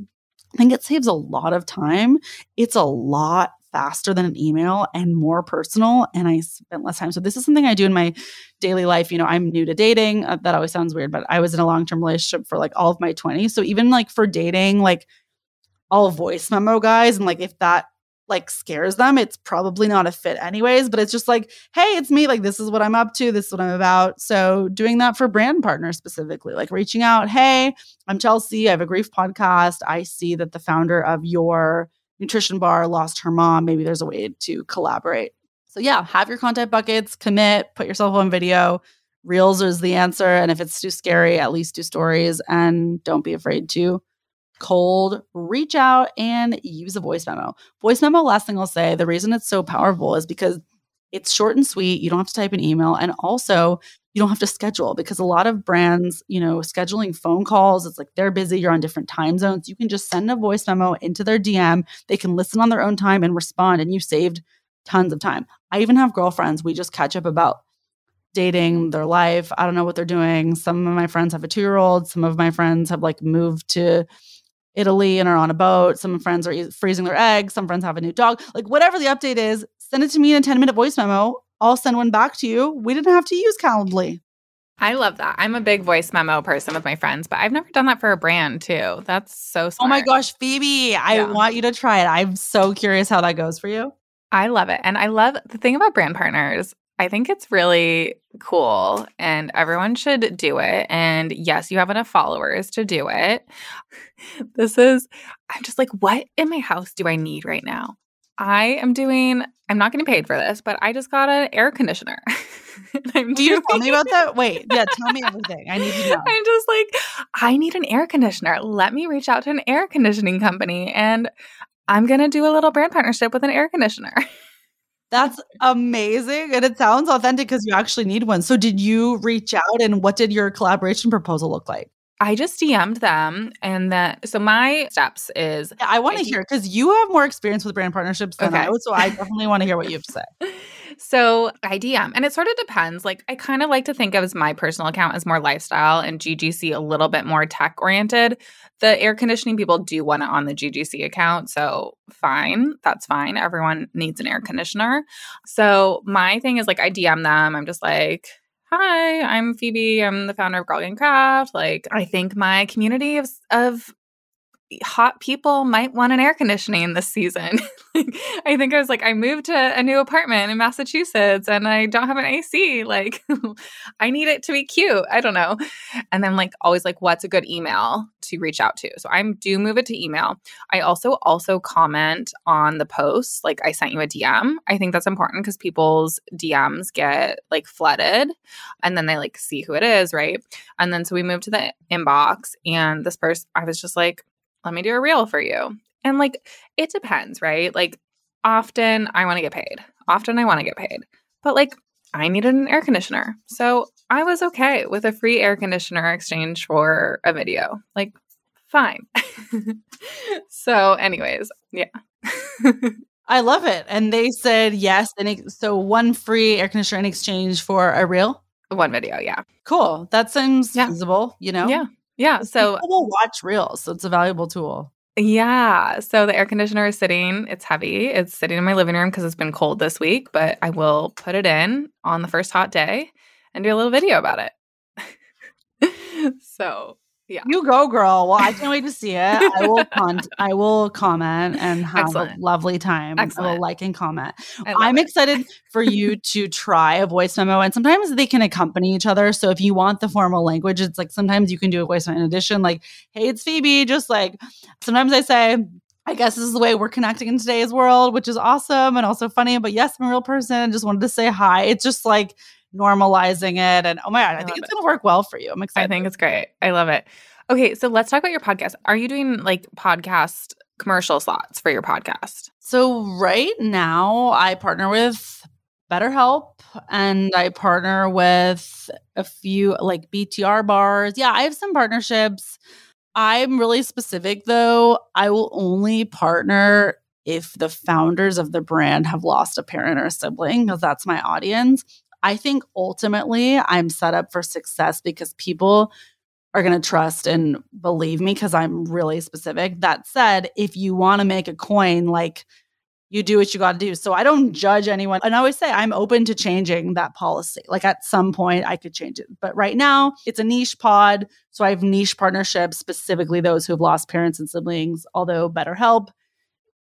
I think it saves a lot of time. It's a lot faster than an email and more personal and I spent less time. So this is something I do in my daily life. You know, I'm new to dating. Uh, that always sounds weird, but I was in a long-term relationship for like all of my 20s. So even like for dating, like all voice memo guys and like if that like scares them, it's probably not a fit anyways, but it's just like, hey, it's me. Like, this is what I'm up to. This is what I'm about. So, doing that for brand partners specifically, like reaching out, hey, I'm Chelsea. I have a grief podcast. I see that the founder of your nutrition bar lost her mom. Maybe there's a way to collaborate. So, yeah, have your content buckets, commit, put yourself on video. Reels is the answer. And if it's too scary, at least do stories and don't be afraid to cold reach out and use a voice memo. Voice memo, last thing I'll say, the reason it's so powerful is because it's short and sweet. You don't have to type an email. And also, you don't have to schedule because a lot of brands, you know, scheduling phone calls, it's like they're busy, you're on different time zones. You can just send a voice memo into their DM. They can listen on their own time and respond, and you saved tons of time. I even have girlfriends, we just catch up about dating, their life. I don't know what they're doing. Some of my friends have a two year old, some of my friends have like moved to Italy and are on a boat. Some friends are freezing their eggs. Some friends have a new dog. Like, whatever the update is, send it to me in a 10 minute voice memo. I'll send one back to you. We didn't have to use Calendly. I love that. I'm a big voice memo person with my friends, but I've never done that for a brand too. That's so smart. Oh my gosh, Phoebe, I Yeah. want you to try it. I'm so curious how that goes for you. I love it. And I love the thing about brand partners. I think it's really cool and everyone should do it. And yes, you have enough followers to do it. This is, I'm just like, what in my house do I need right now? I am doing, I'm not getting paid for this, but I just got an air conditioner. I'm Do you tell me about that? Wait, yeah, tell me everything. I need to know. I'm just like, I need an air conditioner. Let me reach out to an air conditioning company and I'm going to do a little brand partnership with an air conditioner. That's amazing. And it sounds authentic because you actually need one. So, did you reach out and what did your collaboration proposal look like? I just DM'd them and that so my steps is Yeah, I want to hear because you have more experience with brand partnerships than I Okay. would. So, I definitely want to hear what you have to say. so I DM and it sort of depends. Like I kind of like to think of as my personal account as more lifestyle and GGC a little bit more tech oriented. The air conditioning people do want it on the GGC account, so fine, that's fine. Everyone needs an air conditioner. So my thing is like I DM them. I'm just like, "Hi, I'm Phoebe. I'm the founder of Girl Gang Craft. Like I think my community of of hot people might want an air conditioning this season. like, I think I was like, I moved to a new apartment in Massachusetts and I don't have an AC. Like, I need it to be cute. I don't know. And then like always like, what's a good email to reach out to? So I do move it to email. I also also comment on the posts. Like I sent you a DM. I think that's important because people's DMs get like flooded and then they like see who it is, right? And then so we moved to the inbox and this person, I was just like, let me do a reel for you. And like, it depends, right? Like, often I want to get paid. Often I want to get paid. But like, I needed an air conditioner. So I was okay with a free air conditioner exchange for a video. Like, fine. so, anyways, yeah. I love it. And they said yes. And it- so, one free air conditioner in exchange for a reel. One video, yeah. Cool. That seems Yeah. feasible, you know? Yeah. Yeah. So, people will watch reels. So, it's a valuable tool. Yeah. So the air conditioner is sitting, it's heavy. It's sitting in my living room because it's been cold this week, but I will put it in on the first hot day and do a little video about it. so, yeah. You go, girl. Well, I can't wait to see it. I will con- I will comment and have Excellent. a lovely time. I will like and comment. I'm it. excited for you to try a voice memo, and sometimes they can accompany each other. So if you want the formal language, it's like sometimes you can do a voice memo in addition. Like, hey, it's Phoebe. Just like sometimes I say. I guess this is the way we're connecting in today's world, which is awesome and also funny. But yes, I'm a real person just wanted to say hi. It's just like normalizing it. And oh my God, I, I think it's it. going to work well for you. I'm excited. I think it's great. I love it. Okay. So let's talk about your podcast. Are you doing like podcast commercial slots for your podcast? So right now I partner with BetterHelp and I partner with a few like BTR bars. Yeah, I have some partnerships. I'm really specific though. I will only partner if the founders of the brand have lost a parent or a sibling because that's my audience. I think ultimately I'm set up for success because people are going to trust and believe me because I'm really specific. That said, if you want to make a coin, like you do what you got to do. So I don't judge anyone. And I always say I'm open to changing that policy. Like at some point I could change it. But right now it's a niche pod. So I have niche partnerships, specifically those who have lost parents and siblings, although BetterHelp,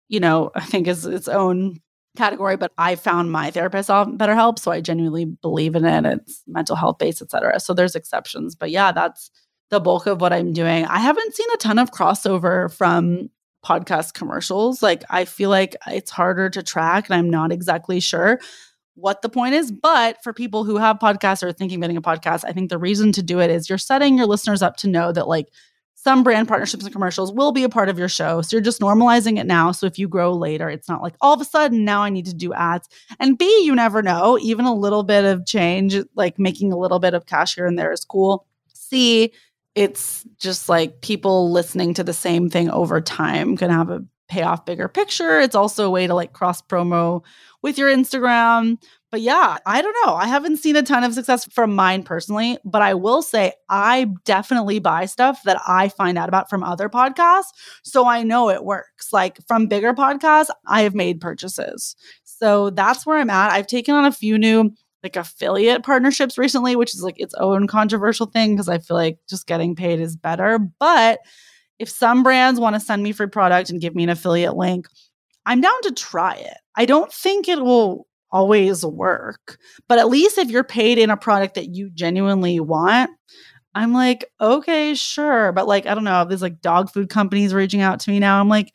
you know, I think is its own category, but I found my therapist on BetterHelp. So I genuinely believe in it. It's mental health based, et cetera. So there's exceptions. But yeah, that's the bulk of what I'm doing. I haven't seen a ton of crossover from podcast commercials. Like I feel like it's harder to track and I'm not exactly sure what the point is. But for people who have podcasts or thinking of getting a podcast, I think the reason to do it is you're setting your listeners up to know that like some brand partnerships and commercials will be a part of your show. So you're just normalizing it now. So if you grow later, it's not like all of a sudden now I need to do ads. And B, you never know. Even a little bit of change, like making a little bit of cash here and there is cool. C, it's just like people listening to the same thing over time can have a payoff bigger picture. It's also a way to like cross promo with your Instagram. But yeah, I don't know. I haven't seen a ton of success from mine personally, but I will say I definitely buy stuff that I find out about from other podcasts. So I know it works. Like from bigger podcasts, I have made purchases. So that's where I'm at. I've taken on a few new like affiliate partnerships recently, which is like its own controversial thing because I feel like just getting paid is better. But if some brands want to send me free product and give me an affiliate link, I'm down to try it. I don't think it will always work, but at least if you're paid in a product that you genuinely want, I'm like, okay, sure. But like, I don't know, there's like dog food companies reaching out to me now. I'm like,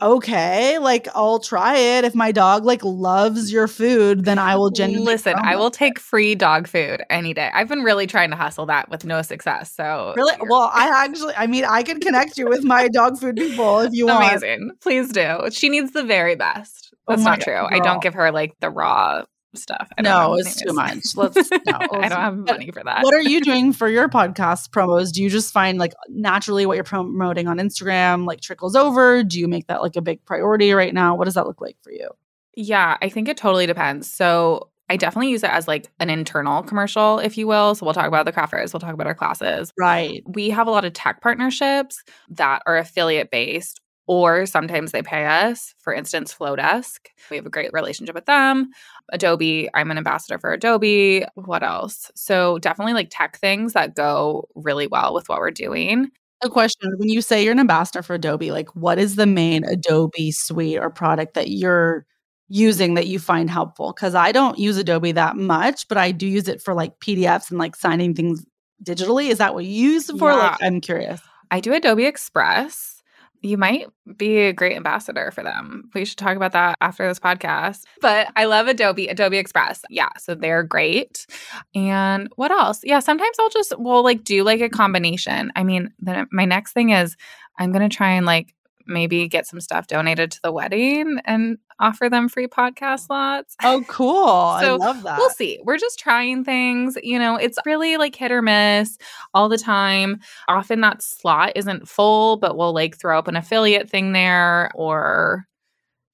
okay, like I'll try it. If my dog like loves your food, then I will genuinely listen. I will take free dog food any day. I've been really trying to hustle that with no success. So really, well, I actually, I mean, I can connect you with my dog food people if you want. Amazing, please do. She needs the very best. Oh That's oh not true. I don't give her like the raw stuff. no, it's too much. Let's. No, I don't have money for that. What are you doing for your podcast promos? Do you just find like naturally what you're promoting on Instagram like trickles over? Do you make that like a big priority right now? What does that look like for you? Yeah, I think it totally depends. So I definitely use it as like an internal commercial, if you will. So we'll talk about the craft fairs, we'll talk about our classes. Right. We have a lot of tech partnerships that are affiliate based or sometimes they pay us. For instance, Flodesk, we have a great relationship with them. Adobe, I'm an ambassador for Adobe. What else? So definitely like tech things that go really well with what we're doing. A question when you say you're an ambassador for Adobe, like what is the main Adobe suite or product that you're using that you find helpful? Because I don't use Adobe that much, but I do use it for like PDFs and like signing things digitally. Is that what you use it for? Yeah. Like, I'm curious. I do Adobe Express you might be a great ambassador for them. We should talk about that after this podcast. But I love Adobe, Adobe Express. Yeah, so they're great. And what else? Yeah, sometimes I'll just we'll like do like a combination. I mean, then my next thing is I'm going to try and like maybe get some stuff donated to the wedding and offer them free podcast slots. Oh, cool. so I love that. We'll see. We're just trying things. You know, it's really like hit or miss all the time. Often that slot isn't full, but we'll like throw up an affiliate thing there or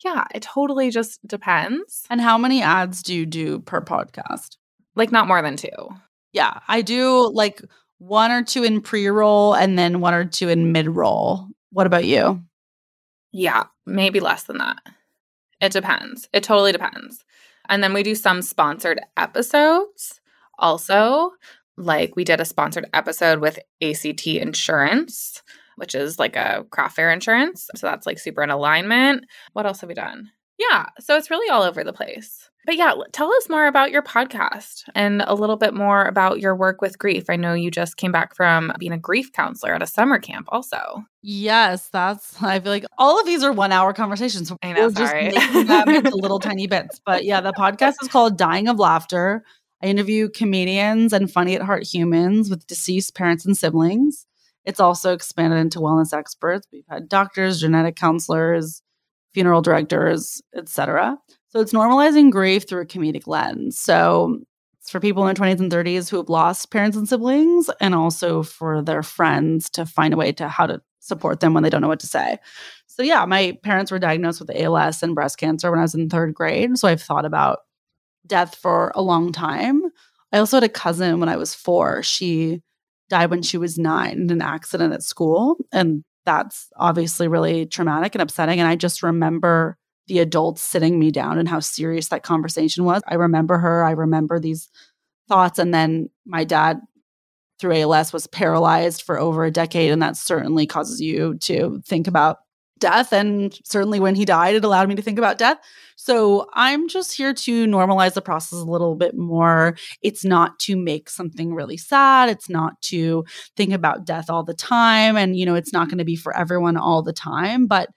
yeah, it totally just depends. And how many ads do you do per podcast? Like not more than two. Yeah, I do like one or two in pre roll and then one or two in mid roll. What about you? Yeah, maybe less than that. It depends. It totally depends. And then we do some sponsored episodes also. Like we did a sponsored episode with ACT Insurance, which is like a craft fair insurance. So that's like super in alignment. What else have we done? Yeah. So it's really all over the place. But yeah, tell us more about your podcast and a little bit more about your work with grief. I know you just came back from being a grief counselor at a summer camp, also. Yes, that's. I feel like all of these are one-hour conversations. I know, We're sorry. just making them into little tiny bits. But yeah, the podcast is called "Dying of Laughter." I interview comedians and funny at heart humans with deceased parents and siblings. It's also expanded into wellness experts. We've had doctors, genetic counselors, funeral directors, etc. So it's normalizing grief through a comedic lens. So it's for people in their 20s and 30s who have lost parents and siblings, and also for their friends to find a way to how to support them when they don't know what to say. So yeah, my parents were diagnosed with ALS and breast cancer when I was in third grade. So I've thought about death for a long time. I also had a cousin when I was four. She died when she was nine in an accident at school. And that's obviously really traumatic and upsetting. And I just remember the adults sitting me down and how serious that conversation was. I remember her. I remember these thoughts. And then my dad, through ALS, was paralyzed for over a decade. And that certainly causes you to think about death. And certainly when he died, it allowed me to think about death. So I'm just here to normalize the process a little bit more. It's not to make something really sad. It's not to think about death all the time. And, you know, it's not going to be for everyone all the time. But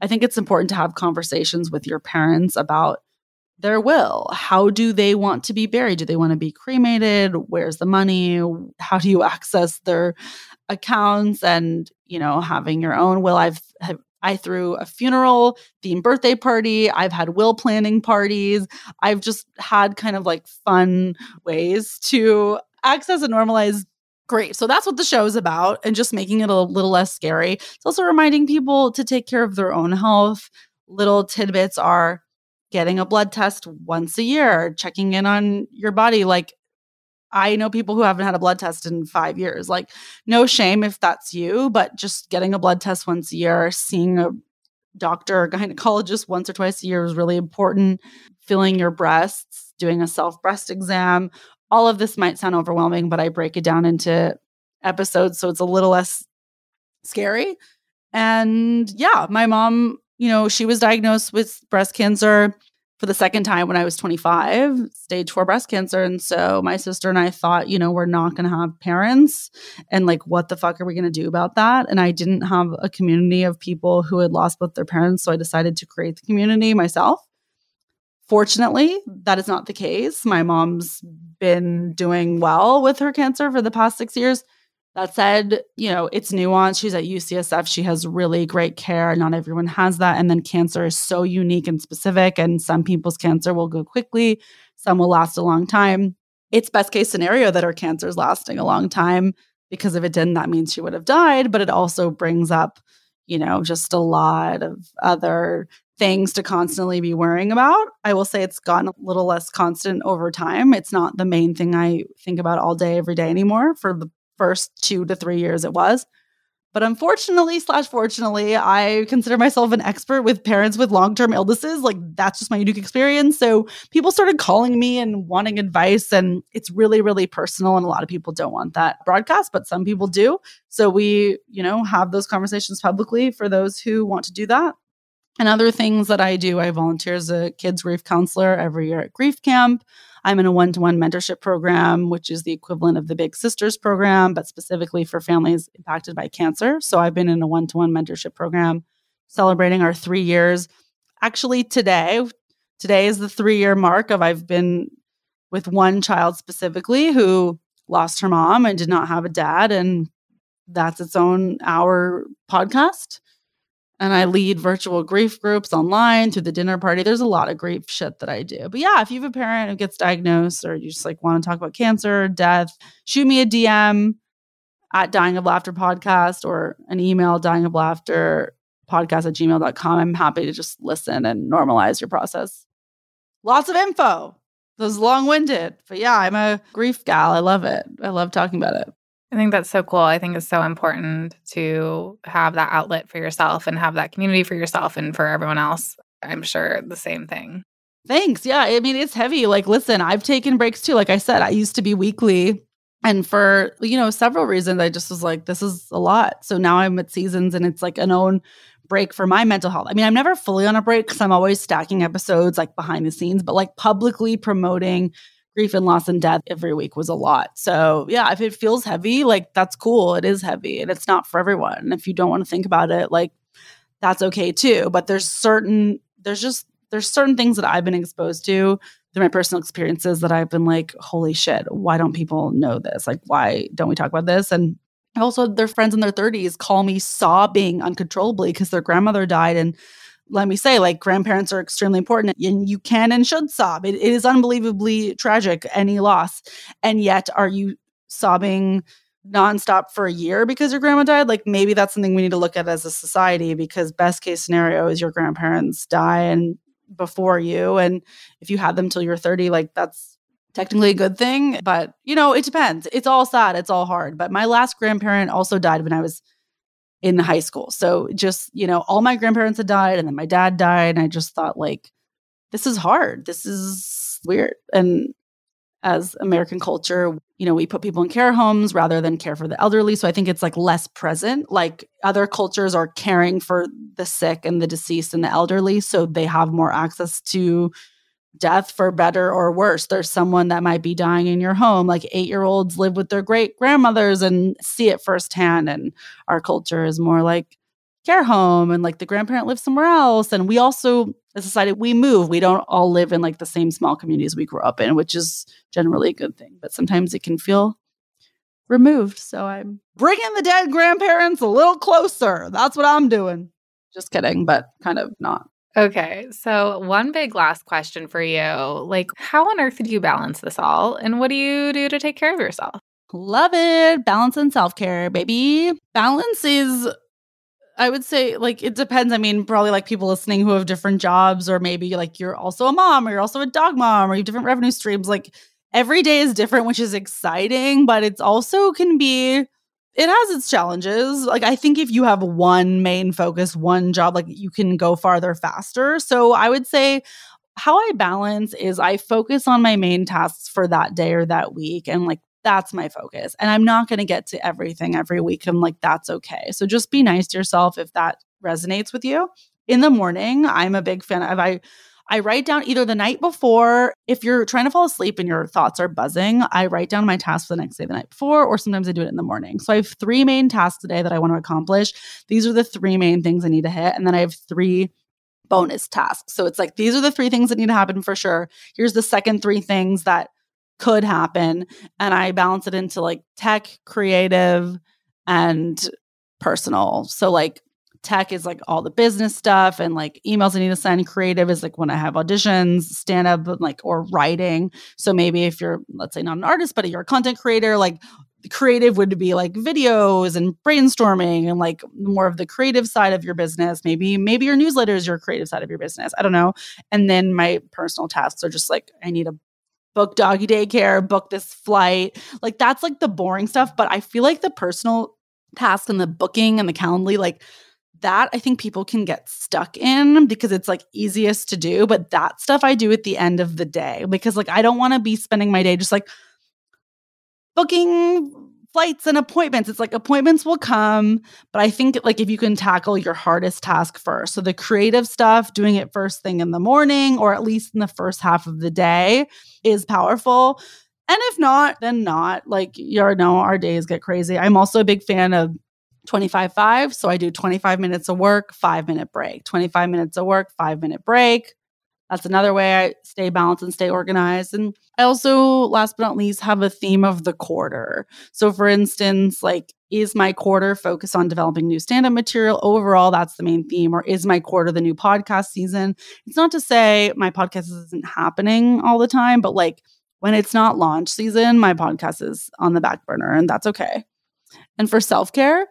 I think it's important to have conversations with your parents about their will. How do they want to be buried? Do they want to be cremated? Where's the money? How do you access their accounts? And, you know, having your own will. I've have, I threw a funeral themed birthday party. I've had will planning parties. I've just had kind of like fun ways to access and normalize Great. So that's what the show is about and just making it a little less scary. It's also reminding people to take care of their own health. Little tidbits are getting a blood test once a year, checking in on your body. Like, I know people who haven't had a blood test in five years. Like, no shame if that's you, but just getting a blood test once a year, seeing a doctor or gynecologist once or twice a year is really important. Filling your breasts, doing a self breast exam. All of this might sound overwhelming, but I break it down into episodes so it's a little less scary. And yeah, my mom, you know, she was diagnosed with breast cancer for the second time when I was 25, stage four breast cancer. And so my sister and I thought, you know, we're not going to have parents. And like, what the fuck are we going to do about that? And I didn't have a community of people who had lost both their parents. So I decided to create the community myself. Fortunately, that is not the case. My mom's been doing well with her cancer for the past six years. That said, you know, it's nuanced. She's at UCSF. She has really great care. Not everyone has that. And then cancer is so unique and specific. And some people's cancer will go quickly, some will last a long time. It's best case scenario that her cancer is lasting a long time because if it didn't, that means she would have died. But it also brings up, you know, just a lot of other things to constantly be worrying about. I will say it's gotten a little less constant over time. It's not the main thing I think about all day, every day anymore for the first two to three years it was. But unfortunately, slash fortunately, I consider myself an expert with parents with long term illnesses. Like, that's just my unique experience. So, people started calling me and wanting advice. And it's really, really personal. And a lot of people don't want that broadcast, but some people do. So, we, you know, have those conversations publicly for those who want to do that. And other things that I do, I volunteer as a kids grief counselor every year at Grief Camp. I'm in a one to one mentorship program, which is the equivalent of the Big Sisters program, but specifically for families impacted by cancer. So I've been in a one to one mentorship program celebrating our three years. Actually, today, today is the three year mark of I've been with one child specifically who lost her mom and did not have a dad. And that's its own hour podcast and I lead virtual grief groups online through the dinner party. There's a lot of grief shit that I do. But yeah, if you have a parent who gets diagnosed or you just like want to talk about cancer, death, shoot me a DM at dying of laughter podcast or an email dying of laughter podcast at gmail.com. I'm happy to just listen and normalize your process. Lots of info. This is long winded, but yeah, I'm a grief gal. I love it. I love talking about it. I think that's so cool. I think it's so important to have that outlet for yourself and have that community for yourself and for everyone else. I'm sure the same thing. Thanks. Yeah. I mean, it's heavy. Like, listen, I've taken breaks too. Like I said, I used to be weekly. And for, you know, several reasons, I just was like, this is a lot. So now I'm at seasons and it's like an own break for my mental health. I mean, I'm never fully on a break because I'm always stacking episodes like behind the scenes, but like publicly promoting grief and loss and death every week was a lot. So, yeah, if it feels heavy, like that's cool. It is heavy and it's not for everyone. And if you don't want to think about it, like that's okay too. But there's certain, there's just, there's certain things that I've been exposed to through my personal experiences that I've been like, holy shit, why don't people know this? Like, why don't we talk about this? And also, their friends in their 30s call me sobbing uncontrollably because their grandmother died and let me say, like grandparents are extremely important and you can and should sob. it, it is unbelievably tragic, any loss. And yet, are you sobbing nonstop for a year because your grandma died? Like maybe that's something we need to look at as a society because best case scenario is your grandparents die and before you. And if you had them till you're 30, like that's technically a good thing. But you know, it depends. It's all sad, it's all hard. But my last grandparent also died when I was in the high school. So just, you know, all my grandparents had died and then my dad died. And I just thought, like, this is hard. This is weird. And as American culture, you know, we put people in care homes rather than care for the elderly. So I think it's like less present. Like other cultures are caring for the sick and the deceased and the elderly. So they have more access to death for better or worse. There's someone that might be dying in your home. Like eight year olds live with their great grandmothers and see it firsthand. And our culture is more like care home and like the grandparent lives somewhere else. And we also, as a society, we move. We don't all live in like the same small communities we grew up in, which is generally a good thing. But sometimes it can feel removed. So I'm bringing the dead grandparents a little closer. That's what I'm doing. Just kidding, but kind of not. Okay, so one big last question for you. Like, how on earth do you balance this all? And what do you do to take care of yourself? Love it. Balance and self care, baby. Balance is, I would say, like, it depends. I mean, probably like people listening who have different jobs, or maybe like you're also a mom, or you're also a dog mom, or you have different revenue streams. Like, every day is different, which is exciting, but it's also can be it has its challenges. Like I think if you have one main focus, one job, like you can go farther faster. So I would say how I balance is I focus on my main tasks for that day or that week and like that's my focus. And I'm not going to get to everything every week I'm like that's okay. So just be nice to yourself if that resonates with you. In the morning, I'm a big fan of I I write down either the night before, if you're trying to fall asleep and your thoughts are buzzing, I write down my tasks for the next day the night before, or sometimes I do it in the morning. So I have three main tasks today that I want to accomplish. These are the three main things I need to hit. And then I have three bonus tasks. So it's like, these are the three things that need to happen for sure. Here's the second three things that could happen. And I balance it into like tech, creative, and personal. So, like, tech is like all the business stuff and like emails I need to send. Creative is like when I have auditions, stand up, like or writing. So maybe if you're, let's say, not an artist, but you're a content creator, like creative would be like videos and brainstorming and like more of the creative side of your business. Maybe maybe your newsletter is your creative side of your business. I don't know. And then my personal tasks are just like I need a book doggy daycare, book this flight. Like that's like the boring stuff. But I feel like the personal tasks and the booking and the calendly, like that I think people can get stuck in because it's like easiest to do. But that stuff I do at the end of the day because like I don't want to be spending my day just like booking flights and appointments. It's like appointments will come, but I think like if you can tackle your hardest task first. So the creative stuff, doing it first thing in the morning or at least in the first half of the day is powerful. And if not, then not. Like you know, our days get crazy. I'm also a big fan of 25 5. So I do 25 minutes of work, five minute break, 25 minutes of work, five minute break. That's another way I stay balanced and stay organized. And I also, last but not least, have a theme of the quarter. So, for instance, like, is my quarter focused on developing new stand up material? Overall, that's the main theme. Or is my quarter the new podcast season? It's not to say my podcast isn't happening all the time, but like when it's not launch season, my podcast is on the back burner, and that's okay. And for self care,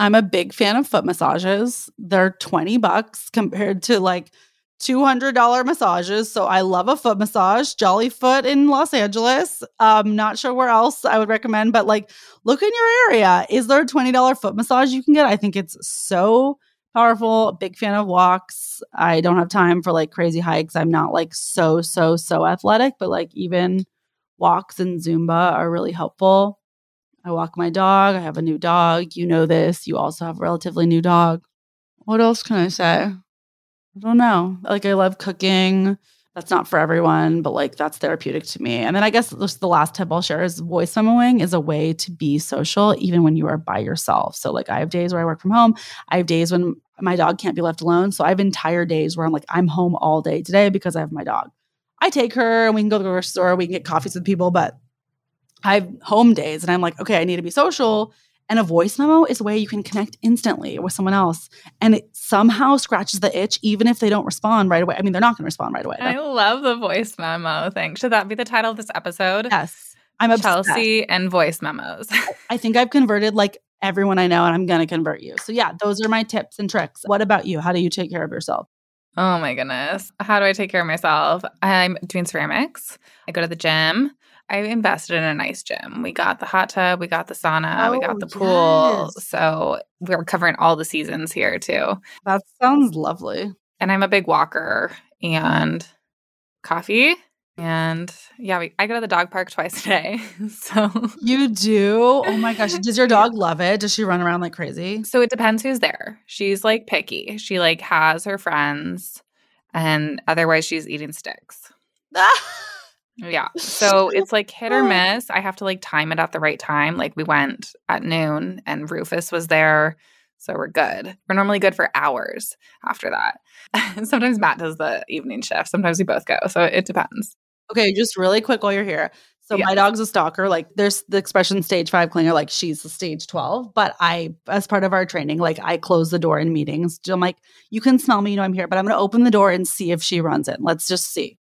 I'm a big fan of foot massages. They're 20 bucks compared to like $200 massages. So I love a foot massage, Jolly Foot in Los Angeles. Um, not sure where else I would recommend, but like look in your area. Is there a $20 foot massage you can get? I think it's so powerful. Big fan of walks. I don't have time for like crazy hikes. I'm not like so, so, so athletic, but like even walks and Zumba are really helpful. I walk my dog. I have a new dog. You know this. You also have a relatively new dog. What else can I say? I don't know. Like, I love cooking. That's not for everyone, but like that's therapeutic to me. And then I guess the last tip I'll share is voice memoing is a way to be social even when you are by yourself. So, like, I have days where I work from home. I have days when my dog can't be left alone. So, I have entire days where I'm like, I'm home all day today because I have my dog. I take her and we can go to the grocery store, we can get coffees with people, but I have home days and I'm like, okay, I need to be social. And a voice memo is a way you can connect instantly with someone else. And it somehow scratches the itch, even if they don't respond right away. I mean, they're not going to respond right away. I love the voice memo thing. Should that be the title of this episode? Yes. I'm obsessed. Chelsea and voice memos. I think I've converted like everyone I know, and I'm going to convert you. So, yeah, those are my tips and tricks. What about you? How do you take care of yourself? Oh my goodness. How do I take care of myself? I'm doing ceramics. I go to the gym. I invested in a nice gym. We got the hot tub, we got the sauna, oh, we got oh, the pool. Yes. So we're covering all the seasons here too. That sounds lovely. And I'm a big walker and coffee. And yeah, we, I go to the dog park twice a day. So you do? Oh my gosh. Does your dog love it? Does she run around like crazy? So it depends who's there. She's like picky. She like has her friends and otherwise she's eating sticks. Yeah. So it's like hit or miss. I have to like time it at the right time. Like we went at noon and Rufus was there. So we're good. We're normally good for hours after that. Sometimes Matt does the evening shift. Sometimes we both go. So it depends. Okay, just really quick while you're here. So yeah. my dog's a stalker. Like there's the expression stage five clinger, like she's a stage 12. But I, as part of our training, like I close the door in meetings. I'm like, you can smell me, you know I'm here, but I'm gonna open the door and see if she runs in. Let's just see.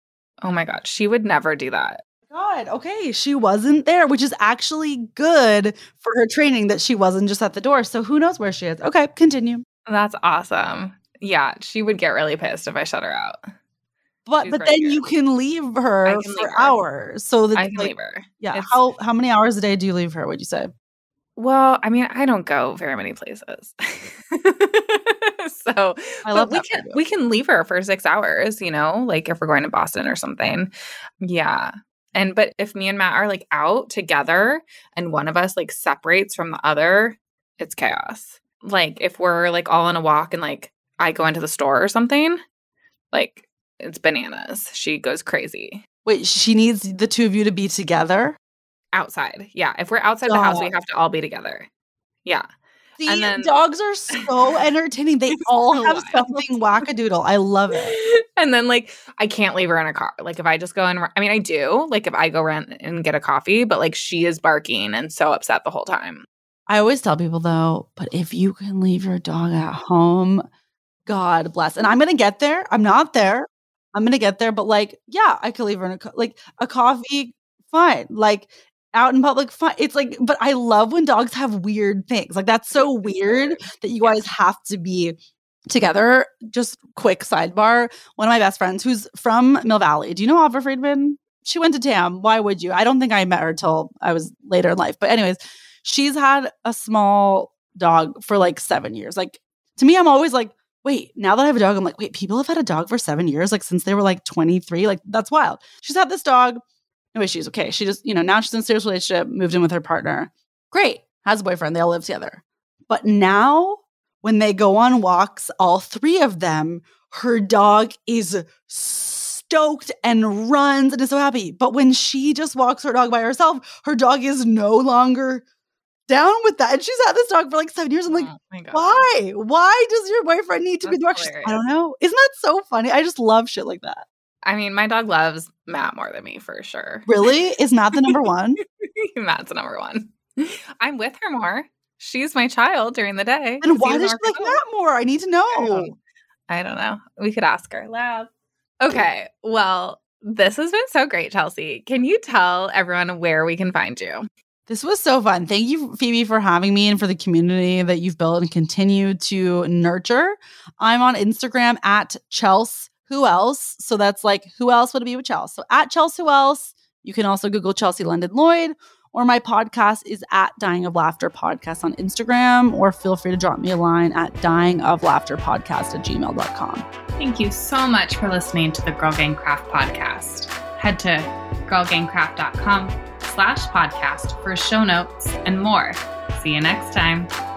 Oh my God. She would never do that. God, okay. She wasn't there, which is actually good for her training that she wasn't just at the door. So who knows where she is? Okay, continue. That's awesome. Yeah, she would get really pissed if I shut her out. But She's but then good. you can leave her can for leave her. hours. So that I can like, leave her. Yeah. It's, how how many hours a day do you leave her? Would you say? Well, I mean, I don't go very many places. so I love we can we can leave her for six hours, you know, like if we're going to Boston or something. Yeah. And but if me and Matt are like out together and one of us like separates from the other, it's chaos. Like if we're like all on a walk and like I go into the store or something, like it's bananas. She goes crazy. Wait, she needs the two of you to be together? Outside. Yeah. If we're outside the house, we have to all be together. Yeah. See, And then- dogs are so entertaining. They all so have wild. something wackadoodle. I love it. and then like I can't leave her in a car. Like if I just go and I mean I do, like if I go run and get a coffee, but like she is barking and so upset the whole time. I always tell people though, but if you can leave your dog at home, God bless. And I'm gonna get there. I'm not there. I'm gonna get there, but like, yeah, I could leave her in a co- like a coffee, fine. Like out in public, fine. It's like, but I love when dogs have weird things. Like that's so weird that you guys have to be together. Just quick sidebar. One of my best friends who's from Mill Valley. Do you know Ava Friedman? She went to TAM. Why would you? I don't think I met her till I was later in life. But anyways, she's had a small dog for like seven years. Like to me, I'm always like, wait, now that I have a dog, I'm like, wait, people have had a dog for seven years, like since they were like 23. Like that's wild. She's had this dog. No she's okay. She just, you know, now she's in a serious relationship, moved in with her partner. Great. Has a boyfriend. They all live together. But now when they go on walks, all three of them, her dog is stoked and runs and is so happy. But when she just walks her dog by herself, her dog is no longer down with that. And she's had this dog for like seven years. I'm like, oh why? Why does your boyfriend need to be That's the direction? I don't know. Isn't that so funny? I just love shit like that. I mean, my dog loves Matt more than me for sure. Really? Is Matt the number one? Matt's the number one. I'm with her more. She's my child during the day. And why does she like home. Matt more? I need to know. I don't know. We could ask her. Lab. Okay. Well, this has been so great, Chelsea. Can you tell everyone where we can find you? This was so fun. Thank you, Phoebe, for having me and for the community that you've built and continue to nurture. I'm on Instagram at Chels Who Else. So that's like, who else would it be with Chelsea? So at Chelsea Who Else. You can also Google Chelsea London Lloyd, or my podcast is at Dying of Laughter Podcast on Instagram, or feel free to drop me a line at dying of laughter podcast at gmail.com. Thank you so much for listening to the Girl Gang Craft podcast. Head to girlgangcraft.com slash podcast for show notes and more. See you next time.